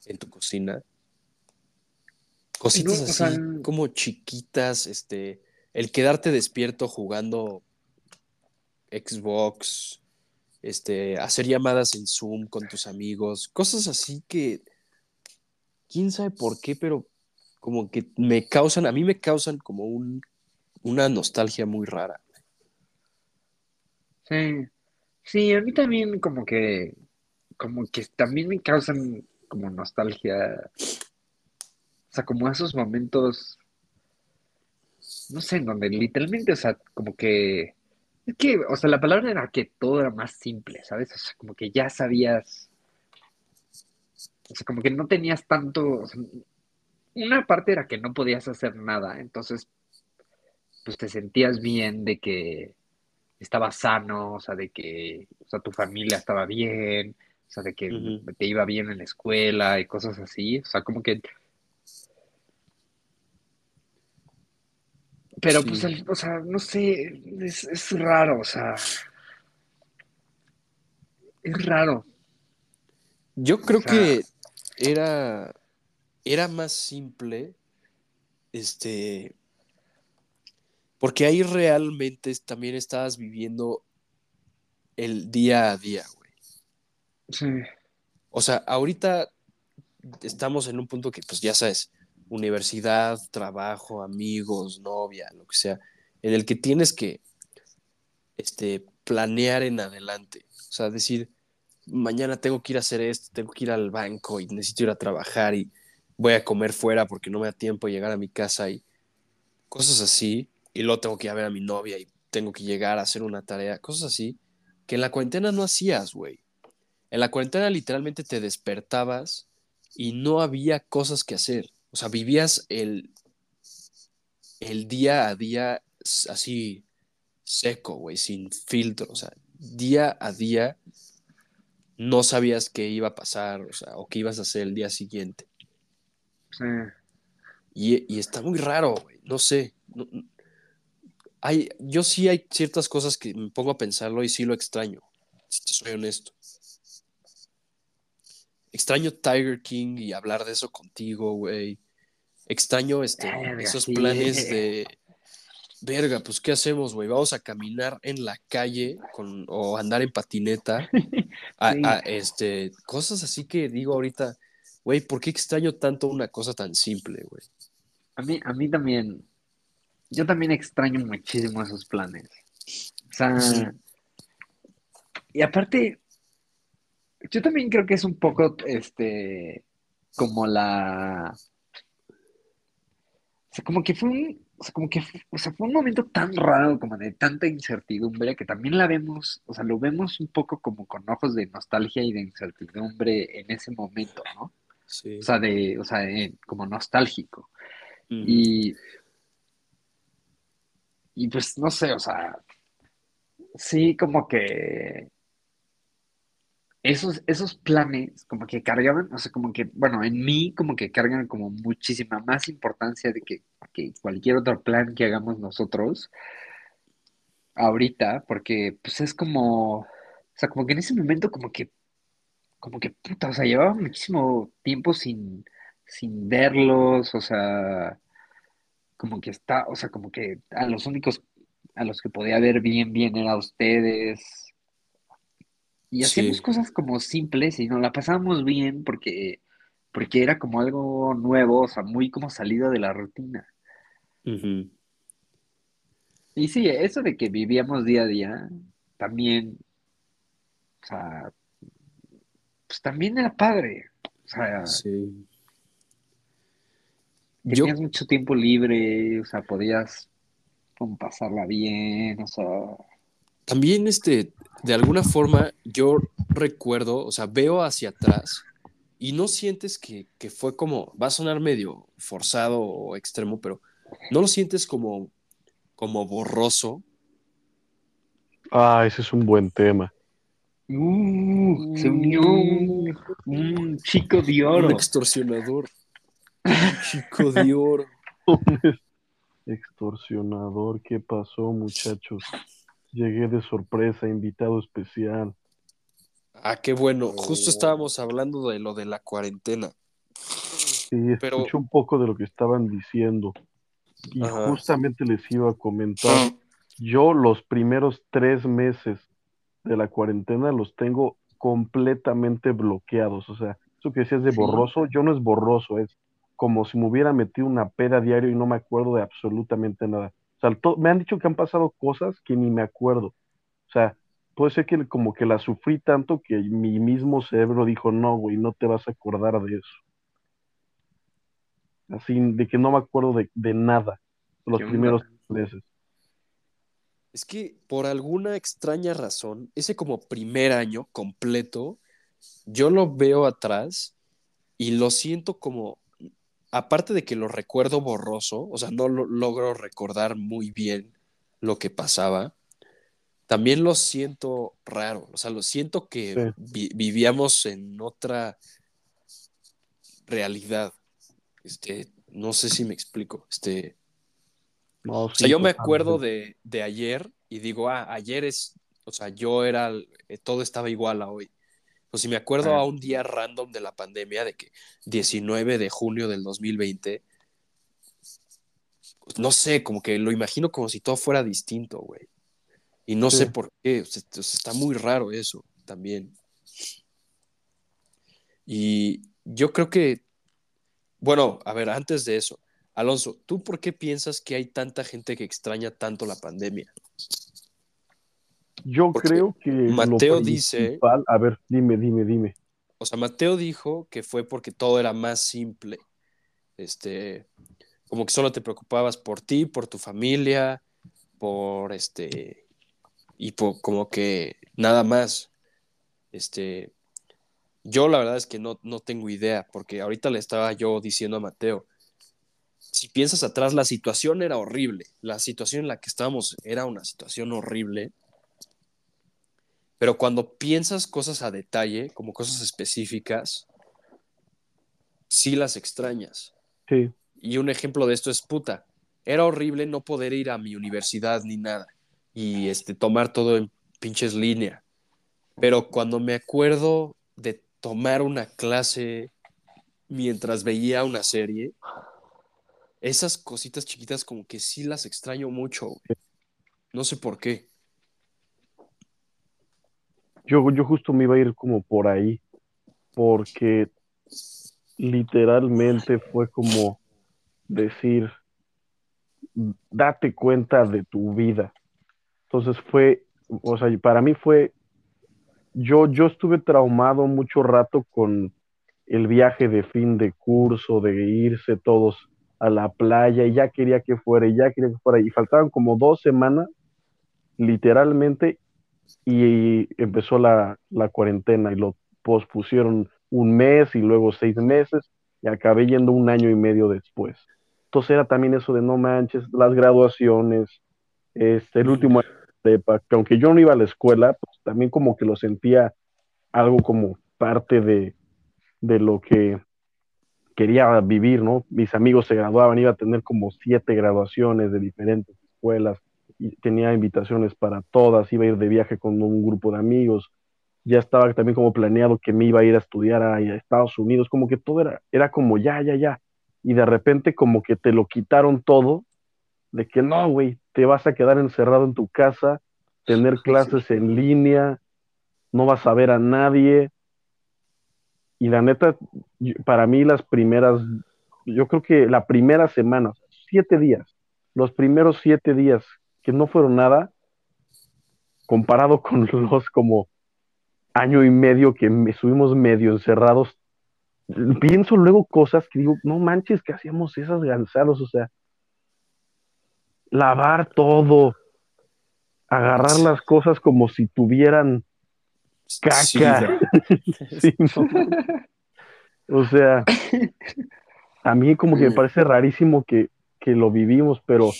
en tu cocina. Cositas No, o así sea, como chiquitas, este, el quedarte despierto jugando Xbox, este, hacer llamadas en Zoom con tus amigos, cosas así que, quién sabe por qué, pero como que me causan, a mí me causan como un, una nostalgia muy rara. Sí. Sí, a mí también como que, como que también me causan como nostalgia. O sea, como esos momentos, no sé, en donde literalmente, o sea, como que, es que, o sea, la palabra era que todo era más simple, ¿sabes? O sea, como que ya sabías, o sea, como que no tenías tanto, o sea, una parte era que no podías hacer nada, entonces, pues te sentías bien de que estabas sano, o sea, de que, o sea, tu familia estaba bien, o sea, de que te iba bien en la escuela y cosas así, o sea, como que Pero pues, el- o sea, no sé, es, es raro, o sea, es raro. Yo creo O sea- que era, era más simple, este, porque ahí realmente también estabas viviendo el día a día, güey. Sí, O sea, ahorita estamos en un punto que, pues ya sabes, universidad, trabajo, amigos, novia, lo que sea, en el que tienes que este, planear en adelante. O sea, decir, mañana tengo que ir a hacer esto, tengo que ir al banco y necesito ir a trabajar y voy a comer fuera porque no me da tiempo de llegar a mi casa y cosas así. Y luego tengo que ir a ver a mi novia y tengo que llegar a hacer una tarea, cosas así, que en la cuarentena no hacías, güey. En la cuarentena literalmente te despertabas y no había cosas que hacer. O sea, vivías el, el día a día así seco, güey, sin filtro. O sea, día a día no sabías qué iba a pasar, o sea, o qué ibas a hacer el día siguiente. sí. Y, y está muy raro, güey, no sé. No- hay, yo sí hay ciertas cosas que me pongo a pensarlo y sí lo extraño, si te soy honesto. Extraño Tiger King y hablar de eso contigo, güey. Extraño este, Verga, esos planes de, verga, pues ¿qué hacemos, güey? Vamos a caminar en la calle con, o andar en patineta. A- Sí. a, este, cosas así que digo ahorita, güey, ¿por qué extraño tanto una cosa tan simple, güey? A mí, a mí también, yo también extraño muchísimo esos planes. O sea, Sí. y aparte, yo también creo que es un poco, este, como la, o sea, como que fue un, o sea, como que, o sea, fue un momento tan raro, como de tanta incertidumbre, que también la vemos, o sea, lo vemos un poco como con ojos de nostalgia y de incertidumbre en ese momento, ¿no? Sí. O sea, de, o sea, eh, como nostálgico. Y, y pues no sé, o sea, sí, como que esos, esos planes como que cargaban, o sea, como que, bueno, en mí como que cargan como muchísima más importancia de que, que cualquier otro plan que hagamos nosotros ahorita, porque pues es como, o sea, como que en ese momento como que, como que, puta, o sea, llevaba muchísimo tiempo sin, sin verlos, o sea, como que está, o sea, como que a los únicos a los que podía ver bien, bien era ustedes. Y hacíamos Sí. cosas como simples y nos la pasábamos bien porque, porque era como algo nuevo, o sea, muy como salido de la rutina. Y sí, eso de que vivíamos día a día, también, o sea, pues también era padre. O sea, Sí. Yo, tenías mucho tiempo libre, o sea, podías como pasarla bien, o sea, también, este, de alguna forma, yo recuerdo, o sea, veo hacia atrás y no sientes que, que fue como, va a sonar medio forzado o extremo, pero no lo sientes como, como borroso. Ah, ese es un buen tema. Uh, se unió un, un chico de Un oro. extorsionador. Un chico de oro. Extorsionador, ¿qué pasó, muchachos? Llegué de sorpresa, invitado especial. Ah, qué bueno. Justo estábamos hablando de lo de la cuarentena. Sí, Pero- escuché un poco de lo que estaban diciendo. Y Ajá. justamente les iba a comentar. Yo los primeros tres meses de la cuarentena los tengo completamente bloqueados. O sea, eso que decías de borroso, yo no es borroso, es como si me hubiera metido una peda diario y no me acuerdo de absolutamente nada. O sea, to- me han dicho que han pasado cosas que ni me acuerdo. O sea, puede ser que como que la sufrí tanto que mi mismo cerebro dijo, no, güey, no te vas a acordar de eso. Así, de que no me acuerdo de, de nada los primeros meses. Es que por alguna extraña razón, ese como primer año completo, yo lo veo atrás y lo siento como, aparte de que lo recuerdo borroso, o sea, no lo logro recordar muy bien lo que pasaba, también lo siento raro, o sea, lo siento que Sí. vi- vivíamos en otra realidad. Este, no sé si me explico. Este, No, o sea, sí, yo me acuerdo de, de ayer y digo, ah, ayer es, o sea, yo era, eh, todo estaba igual a hoy. O si me acuerdo Ah. a un día random de la pandemia, de que 19 de junio del 2020, pues, no sé, como que lo imagino como si todo fuera distinto, güey. Y no Sí. sé por qué, o sea, está muy raro eso también. Y yo creo que, bueno, a ver, antes de eso, Alonso, ¿tú por qué piensas que hay tanta gente que extraña tanto la pandemia? Yo Porque creo que Mateo dice- a ver, dime, dime, dime. O sea, Mateo dijo que fue porque todo era más simple. Este, como que solo te preocupabas por ti, por tu familia, por este, y por como que nada más. Este, yo la verdad es que no, no tengo idea, porque ahorita le estaba yo diciendo a Mateo, si piensas atrás, la situación era horrible. La situación en la que estábamos era una situación horrible. Pero cuando piensas cosas a detalle, como cosas específicas, sí las extrañas. Sí, Y un ejemplo de esto es puta. Era horrible no poder ir a mi universidad ni nada. Y este, tomar todo en pinches línea. Pero cuando me acuerdo de tomar una clase mientras veía una serie, esas cositas chiquitas como que sí las extraño mucho. güey. No sé por qué. Yo, yo justo me iba a ir como por ahí, porque literalmente fue como decir, date cuenta de tu vida. Entonces fue, o sea, para mí fue, yo, yo estuve traumado mucho rato con el viaje de fin de curso, de irse todos a la playa, y ya quería que fuera, y ya quería que fuera, y faltaban como dos semanas, literalmente, y empezó la, la cuarentena y lo pospusieron un mes y luego seis meses y acabé yendo un año y medio después. Entonces era también eso de no manches, las graduaciones, este, el último año aunque yo no iba a la escuela, pues también como que lo sentía algo como parte de, de lo que quería vivir, ¿no? Mis amigos se graduaban, iba a tener como siete graduaciones de diferentes escuelas tenía invitaciones para todas, iba a ir de viaje con un grupo de amigos, ya estaba también como planeado que me iba a ir a estudiar a, a Estados Unidos, como que todo era, era como ya, ya, ya, y de repente como que te lo quitaron todo, de que no, güey, te vas a quedar encerrado en tu casa, tener clases en línea, no vas a ver a nadie, y la neta, para mí las primeras, yo creo que la primera semana, siete días, los primeros siete días que no fueron nada, comparado con los como año y medio que me- estuvimos medio encerrados, pienso luego cosas que digo, no manches que hacíamos esas gansados, o sea, lavar todo, agarrar las cosas como si tuvieran Sí, caca. güey. Sí, no. O sea, a mí como que me parece rarísimo que, que lo vivimos, pero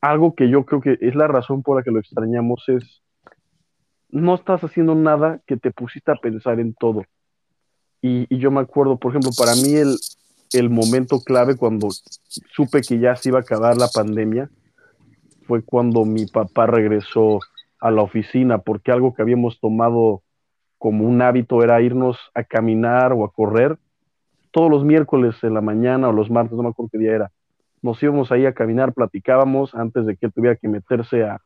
algo que yo creo que es la razón por la que lo extrañamos es, no estás haciendo nada que te pusiste a pensar en todo. Y, yo me acuerdo, por ejemplo, para mí el, el momento clave cuando supe que ya se iba a acabar la pandemia fue cuando mi papá regresó a la oficina, porque algo que habíamos tomado como un hábito era irnos a caminar o a correr todos los miércoles en la mañana o los martes, no me acuerdo qué día era. Nos íbamos ahí a caminar, platicábamos antes de que él tuviera que meterse a,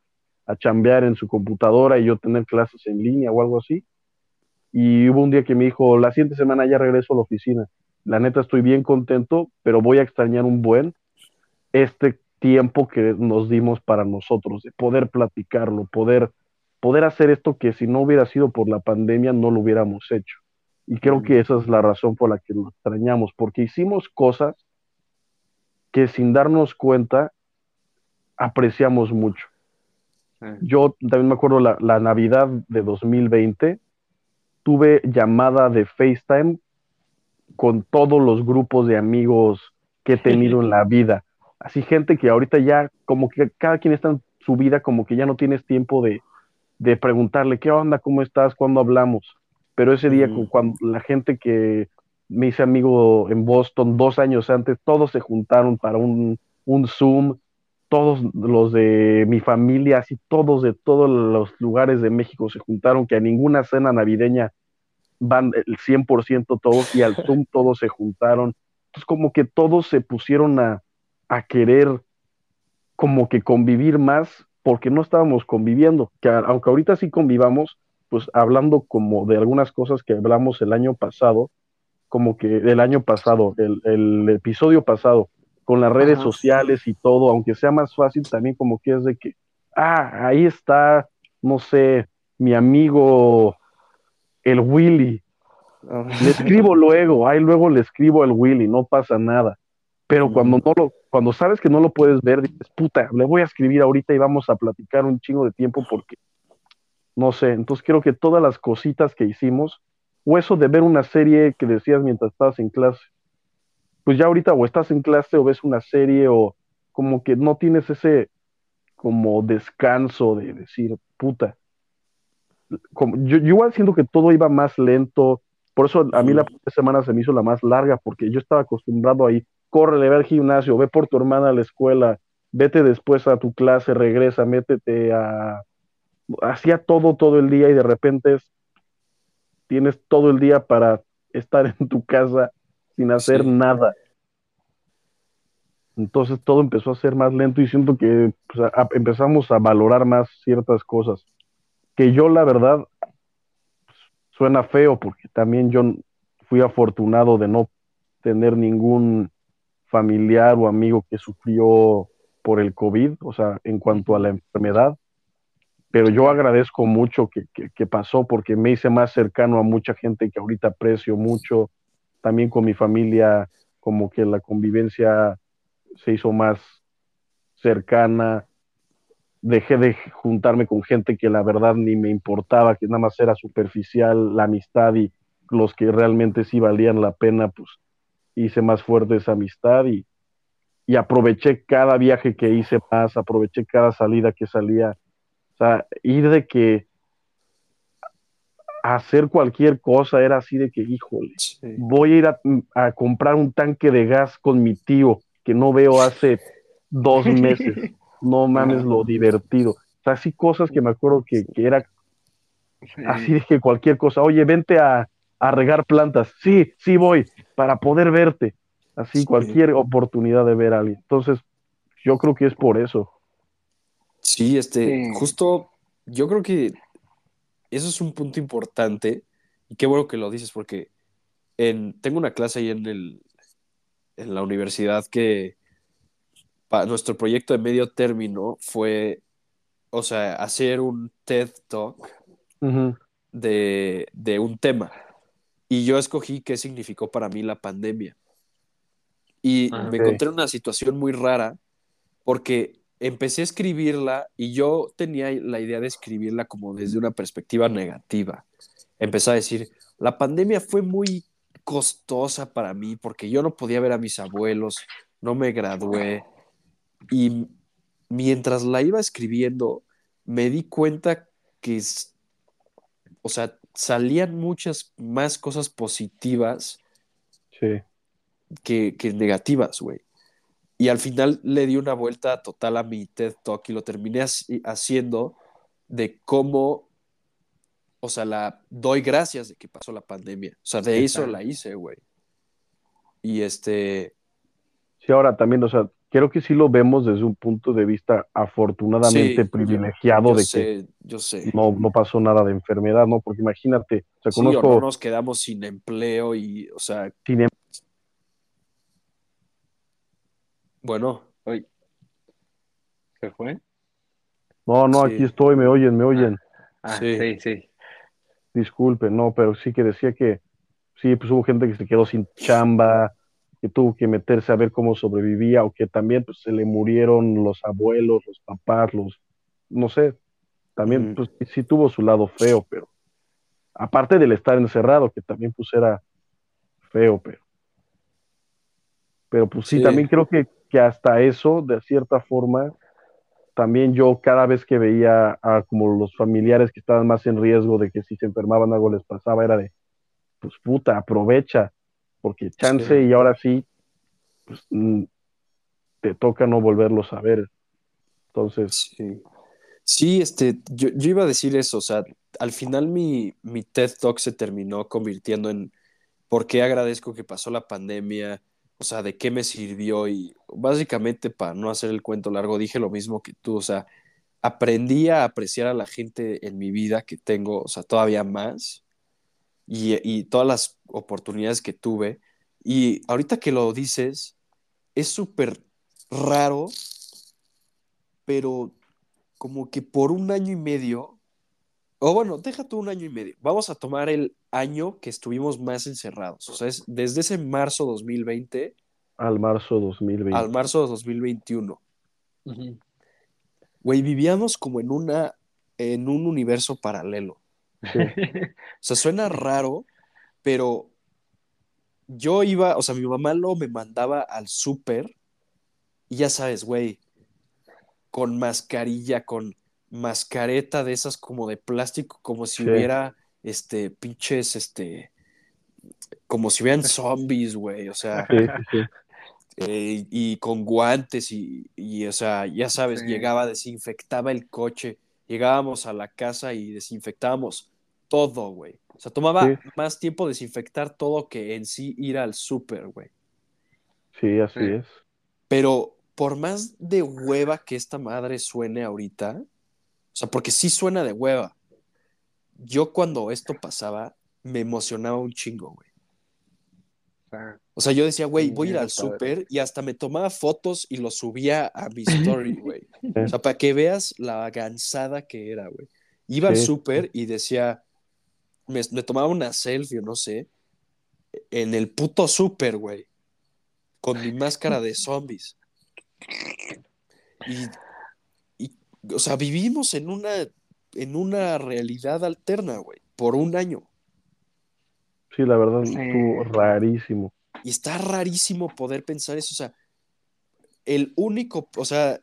a chambear en su computadora y yo tener clases en línea o algo así. Y hubo un día que me dijo, la siguiente semana ya regreso a la oficina. La neta estoy bien contento, pero voy a extrañar un buen este tiempo que nos dimos para nosotros, de poder platicarlo, poder, poder hacer esto que si no hubiera sido por la pandemia no lo hubiéramos hecho. Y creo que esa es la razón por la que lo extrañamos, porque hicimos cosas que sin darnos cuenta apreciamos mucho. Yo también me acuerdo la, la Navidad de 2020, tuve llamada de FaceTime con todos los grupos de amigos que he tenido en la vida. Así gente que ahorita ya como que cada quien está en su vida, como que ya no tienes tiempo de, de preguntarle, ¿qué onda? ¿Cómo estás? ¿Cuándo hablamos? Pero ese día, cuando la gente que me hice amigo en Boston dos años antes, todos se juntaron para un, un Zoom, todos los de mi familia, así todos de todos los lugares de México se juntaron, que a ninguna cena navideña van el 100% todos y al Zoom todos se juntaron. Entonces como que todos se pusieron a, a querer como que convivir más porque no estábamos conviviendo, que aunque ahorita sí convivamos, pues hablando como de algunas cosas que hablamos el año pasado, como que el año pasado, el, el episodio pasado, con las redes sociales y todo, aunque sea más fácil, también como que es de que, ah, ahí está, no sé, mi amigo el Willy. Le escribo luego, ahí luego le escribo el Willy, no pasa nada. Pero cuando no lo, cuando sabes que no lo puedes ver, dices, puta, le voy a escribir ahorita y vamos a platicar un chingo de tiempo porque, no sé, entonces creo que todas las cositas que hicimos, o eso de ver una serie que decías mientras estabas en clase, pues ya ahorita o estás en clase o ves una serie o como que no tienes ese como descanso de decir, puta. Como, yo, igual siento que todo iba más lento, por eso a mí la semana se me hizo la más larga, porque yo estaba acostumbrado ahí, corre, ve al gimnasio, ve por tu hermana a la escuela, vete después a tu clase, regresa, métete a... Hacía todo todo el día y de repente tienes todo el día para estar en tu casa sin hacer nada. Entonces todo empezó a ser más lento y siento que pues, empezamos a valorar más ciertas cosas. Que yo la verdad suena feo porque también yo fui afortunado de no tener ningún familiar o amigo que sufrió por el COVID, o sea, en cuanto a la enfermedad. Pero yo agradezco mucho que, que pasó porque me hice más cercano a mucha gente que ahorita aprecio mucho, también con mi familia, como que la convivencia se hizo más cercana, dejé de juntarme con gente que la verdad ni me importaba, que nada más era superficial la amistad y los que realmente sí valían la pena, pues hice más fuerte esa amistad y, y aproveché cada viaje que hice más, aproveché cada salida que salía. O sea, ir de que hacer cualquier cosa era así de que, híjole, voy a ir a, comprar un tanque de gas con mi tío que no veo hace dos meses. No mames lo divertido. O sea, así cosas que me acuerdo que, era así de que cualquier cosa, oye, vente a, regar plantas. Sí, sí voy, para poder verte. Así, cualquier oportunidad de ver a alguien. Entonces, yo creo que es por eso. Sí, este, justo, yo creo que eso es un punto importante y qué bueno que lo dices porque en, tengo una clase ahí en, el, en la universidad que para nuestro proyecto de medio término fue, o sea, hacer un TED Talk de, de un tema. Y yo escogí qué significó para mí la pandemia. Y ah, me encontré en una situación muy rara porque empecé a escribirla y yo tenía la idea de escribirla como desde una perspectiva negativa. Empecé a decir, la pandemia fue muy costosa para mí porque yo no podía ver a mis abuelos, no me gradué y mientras la iba escribiendo me di cuenta que, o sea, salían muchas más cosas positivas Sí. que, que negativas, güey. Y al final le di una vuelta total a mi TED Talk y lo terminé haci- haciendo de cómo, o sea, la doy gracias de que pasó la pandemia. O sea, de eso la hice, güey. Y este, Sí, ahora también, o sea, creo que sí lo vemos desde un punto de vista afortunadamente Sí, privilegiado yo de que sé, yo sé. no, no pasó nada de enfermedad, ¿no? Porque imagínate, o sea, Sí, o conozco no nos quedamos sin empleo y, o sea, sin bueno, Oye. ¿Se fue? No, no, Sí. aquí estoy, me oyen, me oyen. Ah, Sí. sí, sí. Disculpen, no, pero sí que decía que sí, pues hubo gente que se quedó sin chamba, que tuvo que meterse a ver cómo sobrevivía, o que también pues, se le murieron los abuelos, los papás, los, no sé, también pues sí tuvo su lado feo, pero aparte del estar encerrado, que también pues era feo, pero, pero pues sí, Sí. también creo que, que hasta eso, de cierta forma, también yo cada vez que veía a como los familiares que estaban más en riesgo de que si se enfermaban algo les pasaba, era de, pues puta, aprovecha, porque chance Sí. y ahora sí, pues mm, te toca no volverlos a ver. Entonces, Sí. Sí, este, yo, yo iba a decir eso, o sea, al final mi, mi TED Talk se terminó convirtiendo en por qué agradezco que pasó la pandemia, o sea, de qué me sirvió y básicamente para no hacer el cuento largo dije lo mismo que tú, o sea, aprendí a apreciar a la gente en mi vida que tengo, o sea, todavía más y, y todas las oportunidades que tuve. Y ahorita que lo dices, es súper raro, pero como que por un año y medio, o bueno, deja tú un año y medio, vamos a tomar el año que estuvimos más encerrados, o sea, es desde ese marzo 2020 al marzo 2020. al marzo 2021. Ujú. Güey, vivíamos como en una, en un universo paralelo. Sí. O sea, suena raro, pero yo iba, o sea, mi mamá lo me mandaba al súper y ya sabes, güey, con mascarilla, con mascareta de esas como de plástico, como si Sí. hubiera, este, pinches, este, como si hubieran zombies, güey, o sea, Sí, sí, sí. eh, y con guantes y, y, o sea, ya sabes, Sí. llegaba, desinfectaba el coche, llegábamos a la casa y desinfectábamos todo, güey. O sea, tomaba Sí. más tiempo desinfectar todo que en sí ir al súper, güey. Sí, así Sí. es. Pero por más de hueva que esta madre suene ahorita, o sea, porque sí suena de hueva, yo cuando esto pasaba me emocionaba un chingo, güey. O sea, yo decía, güey, voy a ir al súper y hasta me tomaba fotos y lo subía a mi story, güey. O sea, para que veas la gansada que era, güey. Iba al súper y decía, me, me tomaba una selfie, o no sé, en el puto súper, güey. Con mi máscara de zombies. Y, o sea, vivimos en una, en una realidad alterna, güey, por un año. Sí, la verdad, Sí. estuvo rarísimo. Y está rarísimo poder pensar eso. O sea, el único, o sea,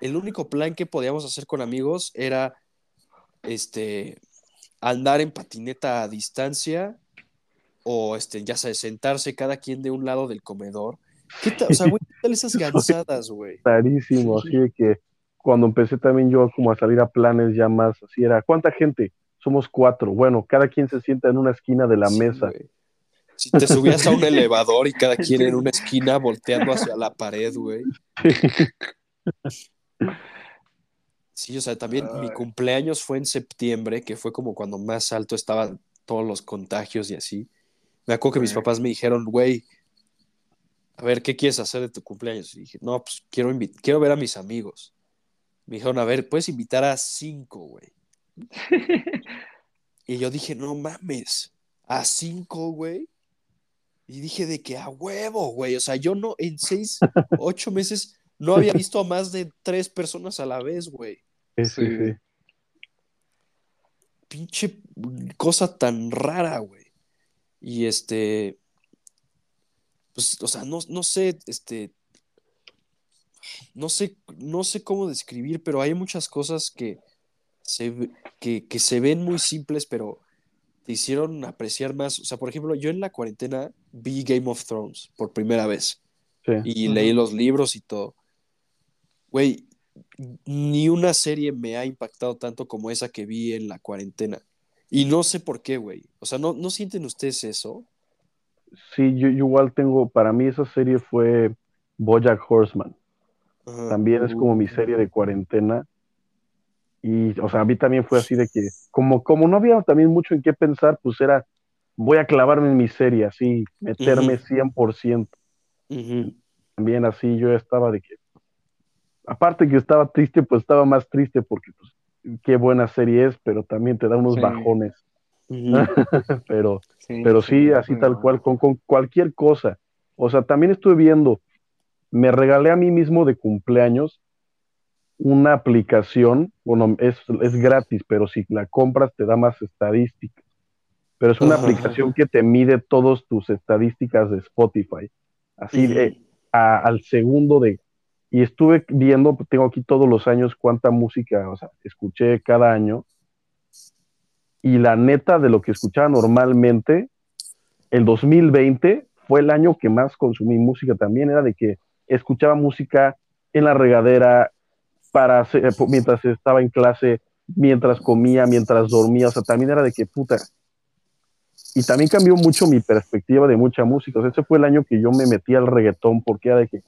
el único plan que podíamos hacer con amigos era este andar en patineta a distancia o este, ya sabes, sentarse cada quien de un lado del comedor. ¿Qué tal? O sea, güey, ¿qué tal esas gansadas, güey? Rarísimo, así de que cuando empecé también yo como a salir a planes ya más, así era, ¿cuánta gente? Somos cuatro. Bueno, cada quien se sienta en una esquina de la Sí, mesa. Si te subías a un elevador y cada quien en una esquina volteando hacia la pared, güey. Sí, o sea, también mi cumpleaños fue en septiembre, que fue como cuando más alto estaban todos los contagios y así. Me acuerdo que mis papás me dijeron, güey, a ver, ¿qué quieres hacer de tu cumpleaños? Y dije, no, pues quiero, quiero ver a mis amigos. Me dijeron, a ver, puedes invitar a cinco, güey. Y yo dije, no mames, a cinco, güey. Y dije de que a huevo, güey. O sea, yo no, en seis, ocho meses, no había visto a más de tres personas a la vez, güey. Sí, sí. Pinche cosa tan rara, güey. Y este, pues, o sea, no, no sé, este, no sé, no sé cómo describir, pero hay muchas cosas que se, que, que se ven muy simples, pero te hicieron apreciar más. O sea, por ejemplo, yo en la cuarentena vi Game of Thrones por primera vez. Y leí los libros y todo. Güey, ni una serie me ha impactado tanto como esa que vi en la cuarentena. Y no sé por qué, güey. O sea, ¿no, ¿no sienten ustedes eso? Sí, yo, igual tengo, para mí esa serie fue Bojack Horseman. También es como mi serie de cuarentena. Y, o sea, a mí también fue así de que, como, como no había también mucho en qué pensar, pues era, voy a clavarme en mi serie, así, meterme 100%. También así yo estaba de que, aparte que estaba triste, pues estaba más triste porque, pues, qué buena serie es, pero también te da unos bajones. pero, sí, pero sí, así tal cual, con, con cualquier cosa. O sea, también estuve viendo, me regalé a mí mismo de cumpleaños una aplicación, bueno, es, es gratis, pero si la compras te da más estadísticas. Pero es una aplicación que te mide todas tus estadísticas de Spotify, así de, al segundo de... Y estuve viendo, tengo aquí todos los años cuánta música, o sea, escuché cada año. Y la neta de lo que escuchaba normalmente, el 2020 fue el año que más consumí música también, era de que escuchaba música en la regadera, para eh, mientras estaba en clase, mientras comía, mientras dormía, o sea, también era de que puta. Y también cambió mucho mi perspectiva de mucha música. Ese fue el año que yo me metí al reggaetón porque era de que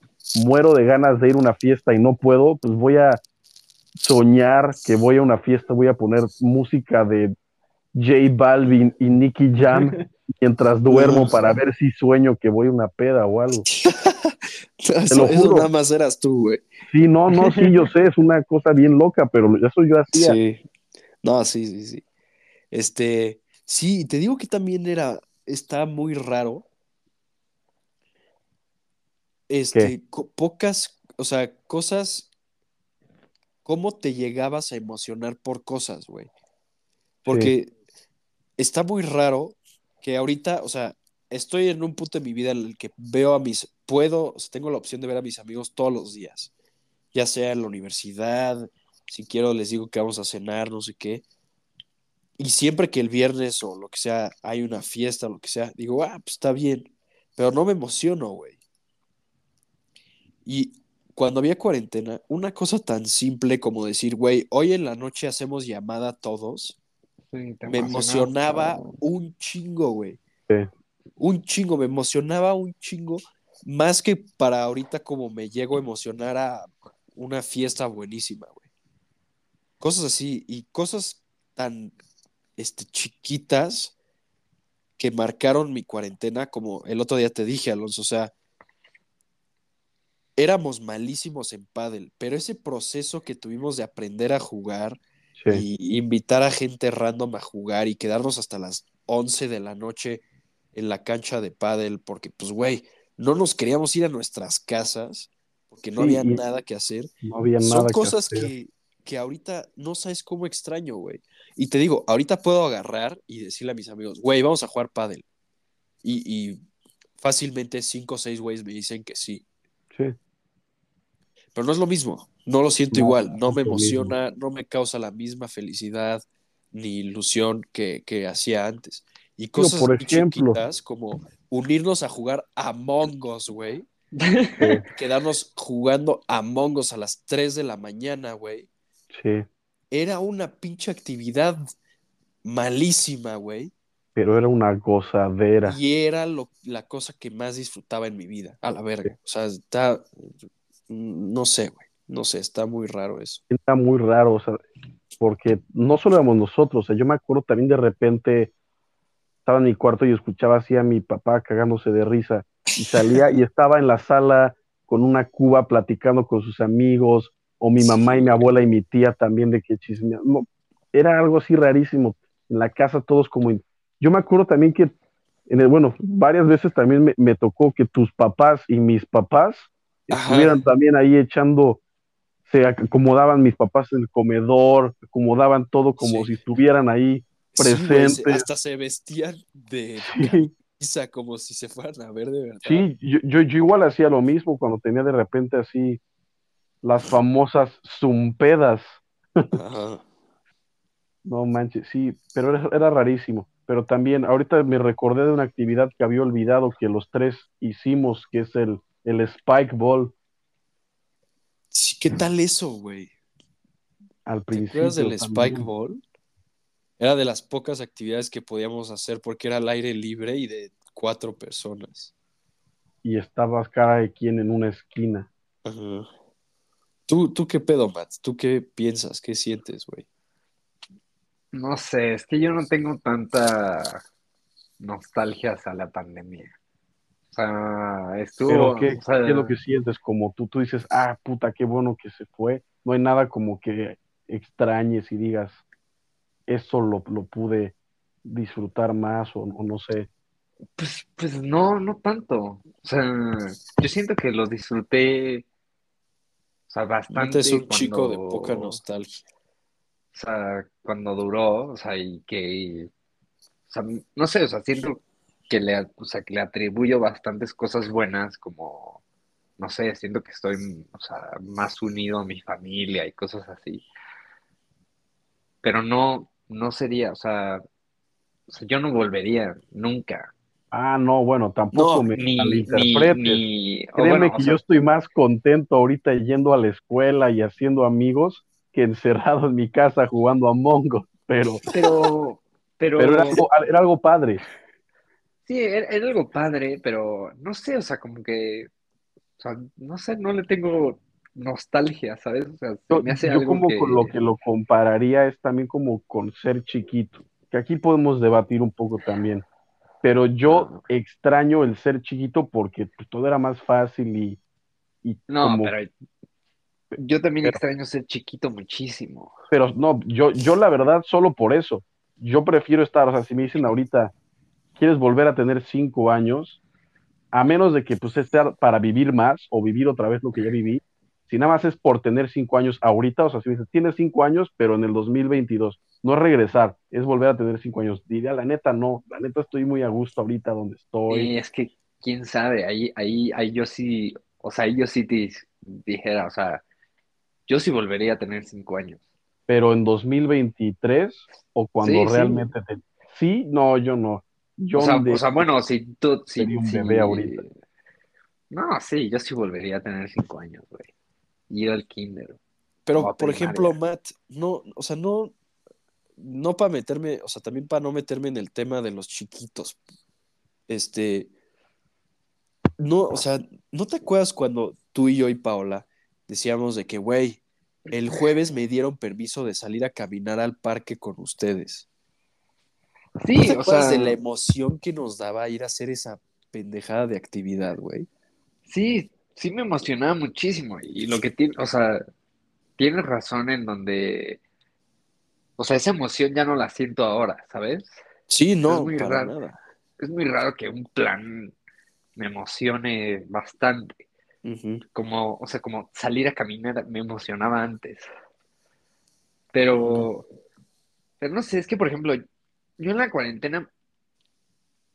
muero de ganas de ir a una fiesta y no puedo, pues voy a soñar que voy a una fiesta, voy a poner música de J Balvin y Nicky Jam mientras duermo para ver si sueño que voy a una peda o algo. eso, nada más eras tú, güey. Sí, no, no, sí, yo sé, es una cosa bien loca, pero eso yo hacía. Sí. No, sí, sí, sí. Este, sí, te digo que también era, está muy raro. Este, pocas, o sea, cosas, cómo te llegabas a emocionar por cosas, güey. Porque está muy raro que ahorita, o sea, estoy en un punto de mi vida en el que veo a mis, puedo, tengo la opción de ver a mis amigos todos los días, ya sea en la universidad, si quiero les digo que vamos a cenar, no sé qué. Y siempre que el viernes o lo que sea hay una fiesta o lo que sea, digo, ah, pues está bien, pero no me emociono, güey. Y cuando había cuarentena, una cosa tan simple como decir, güey, hoy en la noche hacemos llamada todos, me emocionaba un chingo, güey. Un chingo, me emocionaba un chingo, más que para ahorita como me llego a emocionar a una fiesta buenísima, güey. Cosas así, y cosas tan este, chiquitas que marcaron mi cuarentena, como el otro día te dije, Alonso, o sea, éramos malísimos en pádel, pero ese proceso que tuvimos de aprender a jugar, y invitar a gente random a jugar y quedarnos hasta las 11 de la noche en la cancha de pádel porque pues güey, no nos queríamos ir a nuestras casas porque no había nada que hacer. No había nada Son cosas que, que, ahorita no sabes cómo extraño, güey. Y te digo, ahorita puedo agarrar y decirle a mis amigos, güey, vamos a jugar pádel. Y, y fácilmente cinco o seis güeyes me dicen que sí. Sí. Pero no es lo mismo. No lo siento igual, no me emociona, no me causa la misma felicidad ni ilusión que, hacía antes. Y cosas por chiquitas como unirnos a jugar a Us, güey. Quedarnos jugando a Us a las 3 de la mañana, güey. Sí. Era una pinche actividad malísima, güey. Pero era una gozadera. Y era lo, la cosa que más disfrutaba en mi vida, a la verga. O sea, está. No sé, güey. No sé, está muy raro eso. Está muy raro, o sea, porque no solo éramos nosotros, o sea, yo me acuerdo también de repente estaba en mi cuarto y escuchaba así a mi papá cagándose de risa y salía y estaba en la sala con una cuba platicando con sus amigos, o mi mamá y mi abuela y mi tía también de que chismeaban. No, era algo así rarísimo. En la casa todos como... Yo me acuerdo también que, en el, bueno, varias veces también me, me tocó que tus papás y mis papás estuvieran también ahí echando se acomodaban mis papás en el comedor, acomodaban todo como si estuvieran ahí presentes. hasta se vestían de, risa, como si se fueran a ver de verdad. Sí, yo, yo, yo igual hacía lo mismo cuando tenía de repente así las famosas zumpedas. Ajá. No manches, sí, pero era, era rarísimo. Pero también, ahorita me recordé de una actividad que había olvidado que los tres hicimos, que es el, el Spike Ball Sí, ¿qué tal eso, güey? al ¿Te principio. acuerdas del también. Spike Ball? Era de las pocas actividades que podíamos hacer porque era al aire libre y de cuatro personas. Y estabas cada de quien en una esquina. Ajá. ¿Tú, ¿Tú qué pedo, Matt? ¿Tú qué piensas? ¿Qué sientes, güey? No sé, es que yo no tengo tanta nostalgia hacia la pandemia. O sea, estuvo, Pero ¿qué, o sea, qué es lo que sientes? Como tú, tú dices, ah, puta, qué bueno que se fue. No hay nada como que extrañes y digas, eso lo, lo pude disfrutar más o, o no sé. Pues, pues no, no tanto. O sea, yo siento que lo disfruté, o sea, bastante es un chico de poca o nostalgia. sea, cuando duró, o sea, y que, o sea, no sé, o sea, siento que le, o sea, que le atribuyo bastantes cosas buenas, como, no sé, siento que estoy, o sea, más unido a mi familia y cosas así. Pero no, no sería, o sea, o sea, yo no volvería nunca. Ah, no, bueno, tampoco No, me Ni, malinterpretes. ni, Créeme bueno, que sea, yo estoy más contento ahorita yendo a la escuela y haciendo amigos que encerrado en mi casa jugando a Mongo, pero, pero, pero, pero era algo, era algo padre. Sí, era, era algo padre, pero no sé, o sea, como que, o sea, no sé, no le tengo nostalgia, ¿sabes? O sea, se Yo, me hace yo algo como con lo que, lo compararía es también como con ser chiquito, que aquí podemos debatir un poco también, pero yo extraño el ser chiquito porque pues, todo era más fácil y, y no, como, pero yo también pero, extraño ser chiquito muchísimo. pero no, yo, yo la verdad solo por eso, yo prefiero estar, o sea, si me dicen ahorita, ¿quieres volver a tener cinco años? A menos de que pues estar para vivir más o vivir otra vez lo que ya viví, si nada más es por tener cinco años ahorita, o sea, si me dices, tienes cinco años, pero en el 2022, no es regresar, es volver a tener cinco años. Diría, la neta, no, la neta estoy muy a gusto ahorita donde estoy, Y es que, quién sabe, ahí, ahí, ahí yo sí, o sea, ahí yo sí te dijera, o sea, yo sí volvería a tener cinco años. pero en 2023 o cuando Sí, sí. realmente te... Sí, no, yo no. Yo O sea, de- o sea, bueno, si tú, si, un si- bebé ahorita. No, sí, yo sí volvería a tener cinco años, güey. Ir al kinder. Pero, por ejemplo, Matt, no, o sea, no, no para meterme, o sea, también para no meterme en el tema de los chiquitos. Este, no, o sea, ¿no te acuerdas cuando tú y yo y Paola decíamos de que, güey, el jueves me dieron permiso de salir a caminar al parque con ustedes? ¿No Sí, te o sea, de la emoción que nos daba ir a hacer esa pendejada de actividad, güey? sí, sí me emocionaba muchísimo. Y lo que tiene, o sea, tienes razón en donde, o sea, esa emoción ya no la siento ahora, ¿sabes? Sí, Es no, muy para raro. nada. Es muy raro que un plan me emocione bastante. Como, o sea, como salir a caminar me emocionaba antes. Pero, pero no sé, es que por ejemplo, yo en la cuarentena,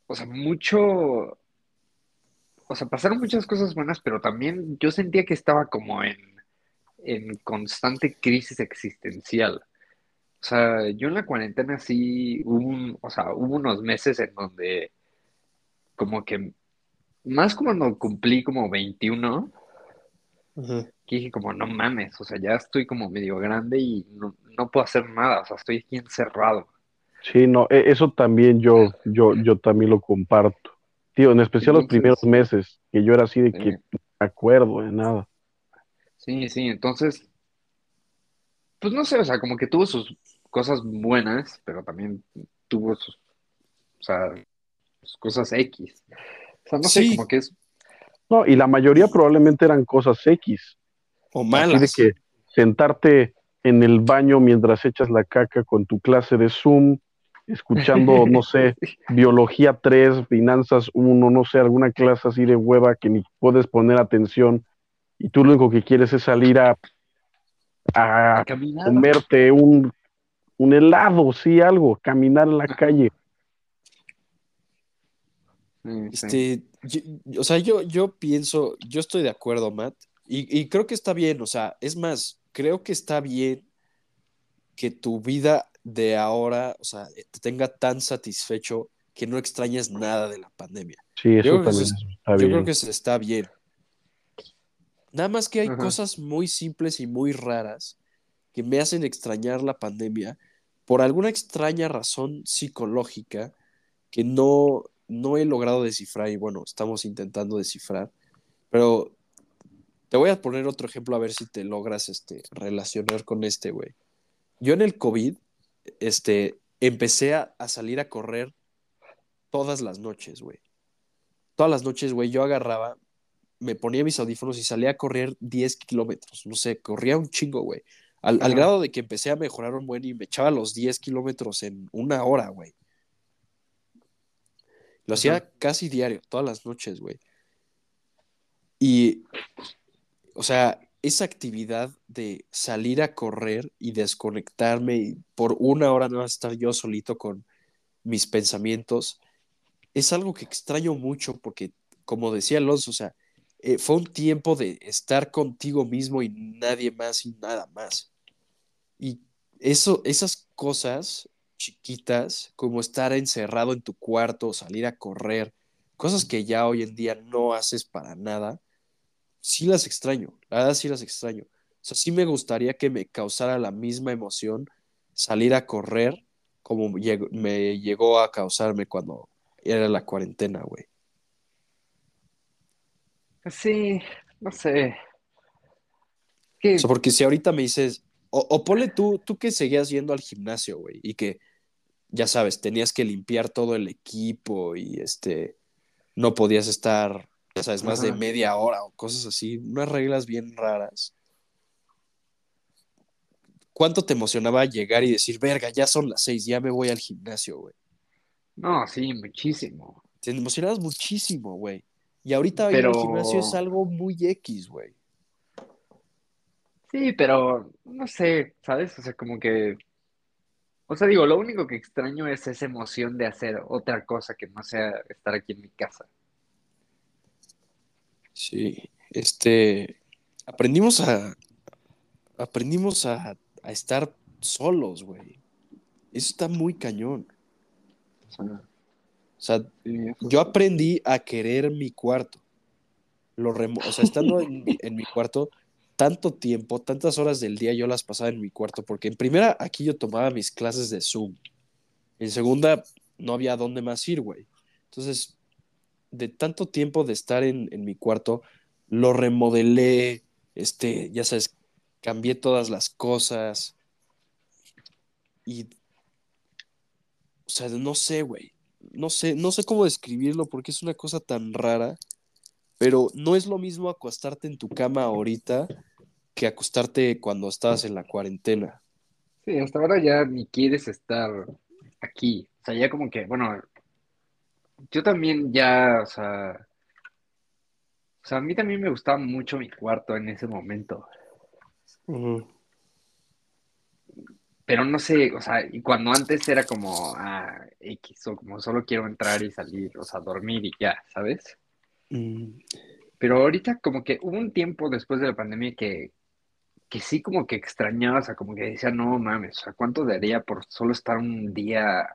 o sea, mucho, o sea, pasaron muchas cosas buenas, pero también yo sentía que estaba como en, en constante crisis existencial. O sea, yo en la cuarentena sí hubo un, o sea, hubo unos meses en donde como que, más cuando cumplí como 21, Ujú. que dije como, no mames, o sea, ya estoy como medio grande y no, no puedo hacer nada, o sea, estoy aquí encerrado. Sí, no, e- eso también yo, yo, yo también lo comparto. Tío, en especial los Entonces- primeros meses, que yo era así de que Sí. no me acuerdo de nada. Sí, sí, entonces, pues no sé, o sea, como que tuvo sus cosas buenas, pero también tuvo sus, o sea, sus cosas X. O sea, no sé, Sí. como que es, No, y la mayoría probablemente eran cosas X. O Así malas. de que sentarte en el baño mientras echas la caca con tu clase de Zoom, escuchando, no sé, biología 3, finanzas 1, no sé, alguna clase así de hueva que ni puedes poner atención y tú lo único que quieres es salir a, a comerte un, un helado, sí, algo, caminar en la calle. Este, o sea, yo, yo pienso, yo estoy de acuerdo, Matt, y, y, creo que está bien, o sea, es más, creo que está bien que tu vida de ahora, o sea, te tenga tan satisfecho que no extrañes nada de la pandemia. Sí, eso yo, creo que, está yo creo que se está bien. Nada más que hay cosas muy simples y muy raras que me hacen extrañar la pandemia por alguna extraña razón psicológica que no, no he logrado descifrar y bueno, estamos intentando descifrar. Pero te voy a poner otro ejemplo a ver si te logras este, relacionar con este, güey. Yo en el COVID, este, empecé a, a salir a correr todas las noches, güey. Todas las noches, güey, yo agarraba, me ponía mis audífonos y salía a correr 10 kilómetros. No sé, corría un chingo, güey. Al, grado de que empecé a mejorar un buen y me echaba los 10 kilómetros en una hora, güey. Lo hacía casi diario, todas las noches, güey. Y, o sea, esa actividad de salir a correr y desconectarme y por una hora no estar yo solito con mis pensamientos, es algo que extraño mucho porque, como decía Alonso, o sea, eh, fue un tiempo de estar contigo mismo y nadie más y nada más. Y eso, esas cosas chiquitas, como estar encerrado en tu cuarto, salir a correr, cosas que ya hoy en día no haces para nada, sí las extraño, la verdad sí las extraño. O sea, sí me gustaría que me causara la misma emoción salir a correr como me llegó a causarme cuando era la cuarentena, güey. Sí, no sé. O sea, porque si ahorita me dices, o, o ponle tú, tú que seguías yendo al gimnasio, güey, y que, ya sabes, tenías que limpiar todo el equipo y este, no podías estar, ya sabes, más de media hora o cosas así, unas reglas bien raras. ¿Cuánto te emocionaba llegar y decir, verga, ya son las seis, ya me voy al gimnasio, güey? No, sí, muchísimo. Te emocionabas muchísimo, güey. Y ahorita ir al gimnasio es algo muy X, güey. Sí, pero no sé, ¿sabes? O sea, como que. O sea, digo, lo único que extraño es esa emoción de hacer otra cosa que no sea estar aquí en mi casa. Sí, este. Aprendimos a. Aprendimos a, a estar solos, güey. Eso está muy cañón. O sea, yo aprendí a querer mi cuarto. Lo o sea, estando en, mi cuarto tanto tiempo, tantas horas del día yo las pasaba en mi cuarto, porque en primera aquí yo tomaba mis clases de Zoom. En segunda no había dónde más ir, güey. Entonces, de tanto tiempo de estar en, en mi cuarto, lo remodelé, este, ya sabes, cambié todas las cosas. Y o sea, no sé, güey. No sé, no sé cómo describirlo porque es una cosa tan rara, pero no es lo mismo acostarte en tu cama ahorita que acostarte cuando estabas en la cuarentena. Sí, hasta ahora ya ni quieres estar aquí. O sea, ya como que, bueno, yo también ya, o sea, o sea, a mí también me gustaba mucho mi cuarto en ese momento pero no sé, o sea, y cuando antes era como, ah, X, o como solo quiero entrar y salir, o sea, dormir y ya, ¿sabes? Mm. Pero ahorita como que hubo un tiempo después de la pandemia que, que sí como que extrañaba, o sea, como que decía, no mames, o sea, ¿cuánto daría por solo estar un día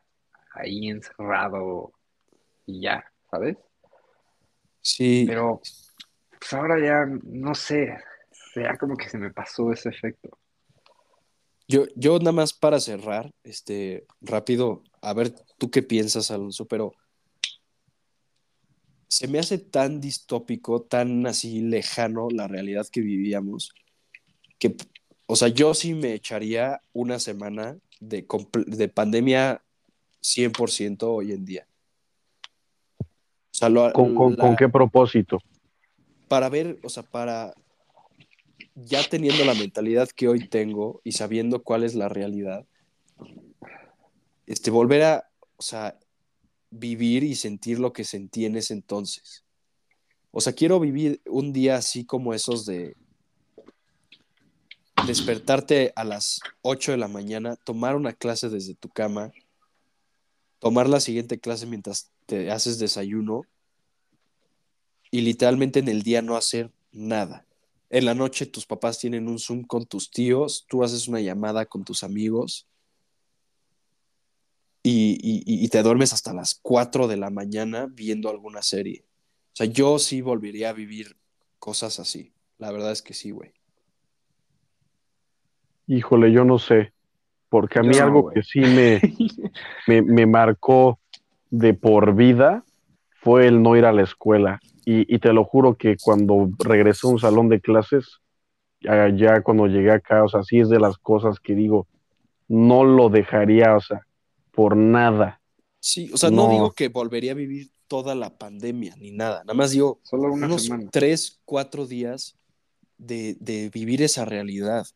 ahí encerrado y ya, ¿sabes? Sí. Pero pues ahora ya, no sé, ya como que se me pasó ese efecto. Yo, yo nada más para cerrar, este, rápido, a ver tú qué piensas, Alonso, pero se me hace tan distópico, tan así lejano la realidad que vivíamos, que, o sea, yo sí me echaría una semana de, de pandemia 100% hoy en día. ¿Con qué propósito? Para ver, o sea, para ya teniendo la mentalidad que hoy tengo y sabiendo cuál es la realidad, este, volver a, o sea, vivir y sentir lo que sentí en ese entonces. O sea, quiero vivir un día así como esos de despertarte a las 8 de la mañana, tomar una clase desde tu cama, tomar la siguiente clase mientras te haces desayuno y literalmente en el día no hacer nada. En la noche tus papás tienen un Zoom con tus tíos, tú haces una llamada con tus amigos y, te duermes hasta las 4 de la mañana viendo alguna serie. O sea, yo sí volvería a vivir cosas así. La verdad es que sí, güey. Híjole, yo no sé. Porque a mí algo que sí me, me, marcó de por vida fue el no ir a la escuela. Y, te lo juro que cuando regresé a un salón de clases, ya, cuando llegué acá, o sea, sí es de las cosas que digo, no lo dejaría, o sea, por nada. Sí, o sea, no, digo que volvería a vivir toda la pandemia ni nada, nada más digo, Solo unos tres, cuatro días de, de vivir esa realidad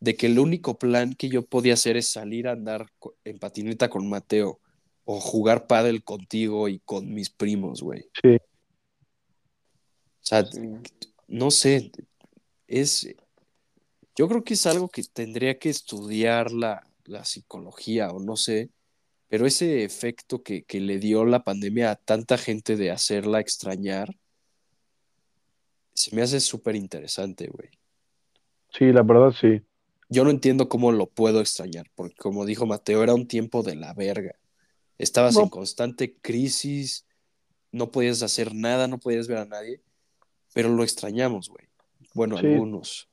de que el único plan que yo podía hacer es salir a andar en patineta con Mateo o jugar pádel contigo y con mis primos, güey. Sí. O sea, no sé, es, yo creo que es algo que tendría que estudiar la, psicología o no sé, pero ese efecto que, que, le dio la pandemia a tanta gente de hacerla extrañar, se me hace súper interesante, güey. Sí, la verdad sí yo no entiendo cómo lo puedo extrañar, porque como dijo Mateo, era un tiempo de la verga. Estabas en constante crisis, no podías hacer nada, no podías ver a nadie, pero lo extrañamos, güey. Bueno, algunos.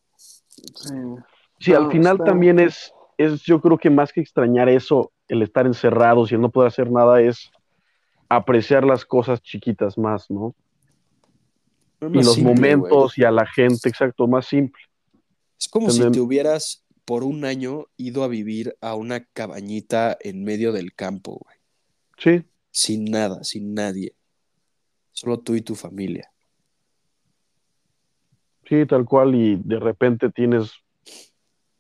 Sí, al final también es, es, yo creo que más que extrañar eso, el estar encerrados y el no poder hacer nada, es apreciar las cosas chiquitas más, ¿no? y los momentos y a la gente, exacto, más simple. Es como si te hubieras por un año ido a vivir a una cabañita en medio del campo, güey. Sí. Sin nada, sin nadie. Solo tú y tu familia. Sí, tal cual, y de repente tienes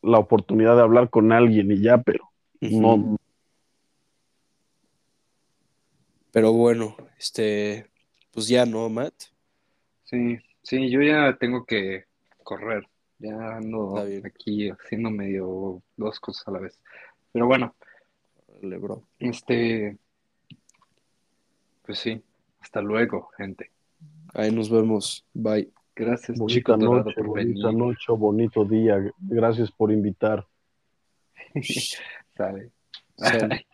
la oportunidad de hablar con alguien y ya, pero no. Pero bueno, este, pues ya no, Matt. Sí, sí, yo ya tengo que correr. Ya ando aquí haciendo medio dos cosas a la vez. Pero bueno. bro. Este. Pues sí. Hasta luego, gente. Ahí nos vemos. Bye. Gracias, bonita noche, bonita noche, bonito día. Gracias por invitar. Sale.